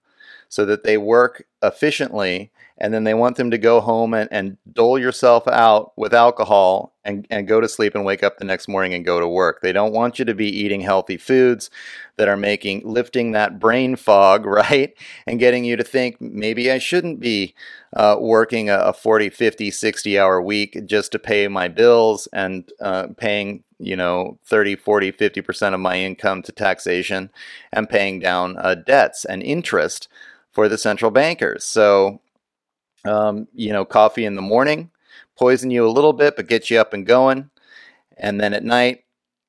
so that they work efficiently and then they want them to go home and, and dole yourself out with alcohol and, and go to sleep and wake up the next morning and go to work. They don't want you to be eating healthy foods that are making lifting that brain fog, right? And getting you to think maybe I shouldn't be uh, working a, a 40, 50, 60 hour week just to pay my bills and uh, paying you know 30 40 50% of my income to taxation and paying down uh, debts and interest for the central bankers so um, you know, coffee in the morning, poison you a little bit, but get you up and going. And then at night,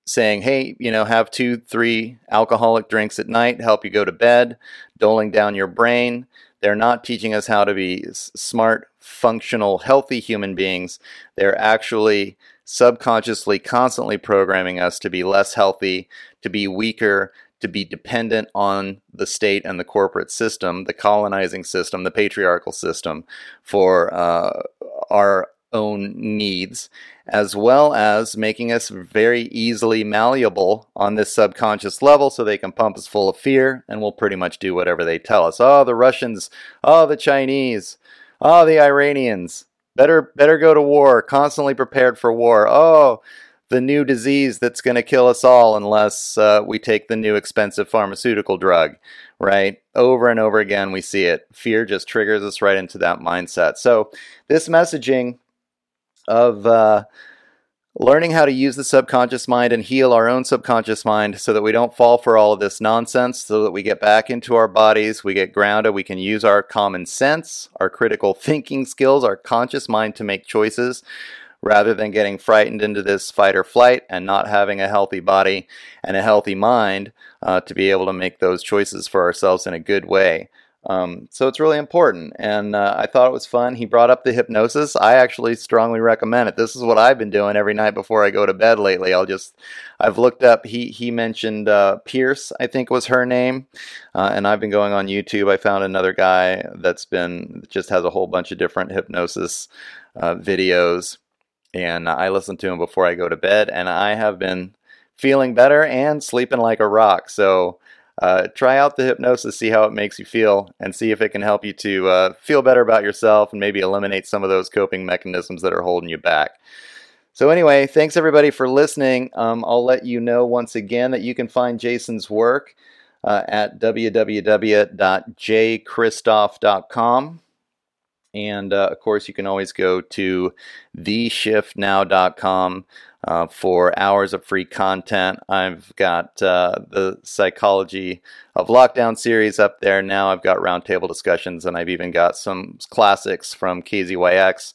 saying, hey, you know, have two, three alcoholic drinks at night, help you go to bed, doling down your brain. They're not teaching us how to be smart, functional, healthy human beings. They're actually subconsciously, constantly programming us to be less healthy, to be weaker, to be dependent on the state and the corporate system, the colonizing system, the patriarchal system for uh, our own needs, as well as making us very easily malleable on this subconscious level so they can pump us full of fear and we'll pretty much do whatever they tell us. Oh, the Russians, oh, the Chinese, oh, the Iranians. Better, better go to war, constantly prepared for war. Oh, the new disease that's going to kill us all unless uh, we take the new expensive pharmaceutical drug, right? Over and over again, we see it. Fear just triggers us right into that mindset. So, this messaging of uh, learning how to use the subconscious mind and heal our own subconscious mind so that we don't fall for all of this nonsense, so that we get back into our bodies, we get grounded, we can use our common sense, our critical thinking skills, our conscious mind to make choices rather than getting frightened into this fight or flight and not having a healthy body and a healthy mind uh, to be able to make those choices for ourselves in a good way. Um, so it's really important. And uh, I thought it was fun. He brought up the hypnosis. I actually strongly recommend it. This is what I've been doing every night before I go to bed lately. I'll just, I've looked up, he, he mentioned uh, Pierce, I think was her name. Uh, and I've been going on YouTube. I found another guy that's been, just has a whole bunch of different hypnosis uh, videos. And I listen to him before I go to bed. And I have been feeling better and sleeping like a rock. So, uh, try out the hypnosis, see how it makes you feel, and see if it can help you to uh, feel better about yourself and maybe eliminate some of those coping mechanisms that are holding you back. So, anyway, thanks everybody for listening. Um, I'll let you know once again that you can find Jason's work uh, at www.jchristoff.com. And uh, of course, you can always go to theshiftnow.com uh, for hours of free content. I've got uh, the psychology of lockdown series up there now. I've got roundtable discussions, and I've even got some classics from KZYX,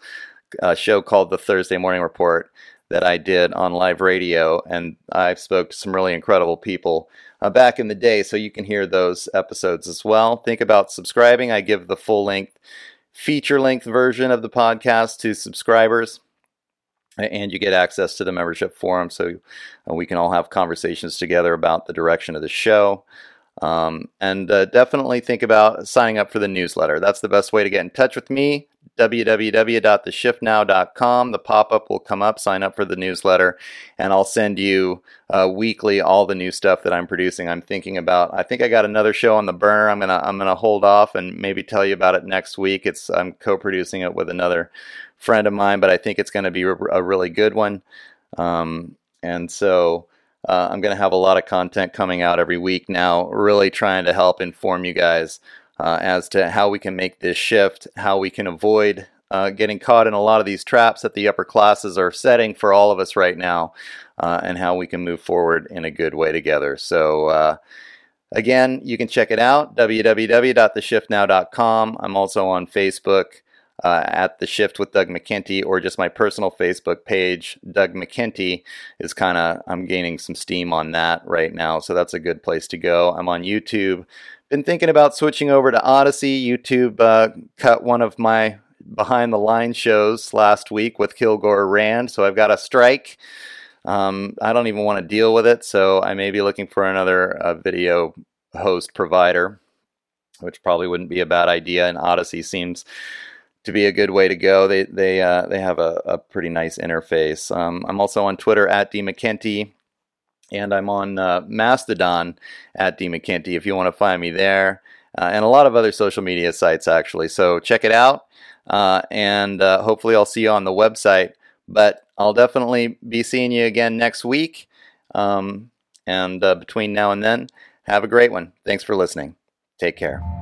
a show called the Thursday Morning Report that I did on live radio, and I've spoke to some really incredible people uh, back in the day, so you can hear those episodes as well. Think about subscribing. I give the full length, feature length version of the podcast to subscribers and you get access to the membership forum so uh, we can all have conversations together about the direction of the show. Um, and uh, definitely think about signing up for the newsletter. That's the best way to get in touch with me. www.theshiftnow.com. The pop up will come up. Sign up for the newsletter, and I'll send you uh, weekly all the new stuff that I'm producing. I'm thinking about. I think I got another show on the burner. I'm gonna I'm gonna hold off and maybe tell you about it next week. It's I'm co-producing it with another friend of mine, but I think it's to be a really good one. Um, and so uh, I'm going to have a lot of content coming out every week now, really trying to help inform you guys uh, as to how we can make this shift, how we can avoid uh, getting caught in a lot of these traps that the upper classes are setting for all of us right now, uh, and how we can move forward in a good way together. So, uh, again, you can check it out www.theshiftnow.com. I'm also on Facebook uh, at the shift with Doug McKenty or just my personal Facebook page, Doug McKenty, is kind of, I'm gaining some steam on that right now. So that's a good place to go. I'm on YouTube. Been thinking about switching over to Odysee. YouTube uh, cut one of my behind the line shows last week with Kilgore Rand. So I've got a strike. Um, I don't even want to deal with it. So I may be looking for another uh, video host provider, which probably wouldn't be a bad idea. And Odysee seems to be a good way to go. They they uh, they have a, a pretty nice interface. Um, I'm also on Twitter at d mckenty, and I'm on uh, Mastodon at d mckenty if you want to find me there, uh, and a lot of other social media sites actually. So check it out, uh, and uh, hopefully I'll see you on the website. But I'll definitely be seeing you again next week. Um, and uh, between now and then, have a great one. Thanks for listening. Take care.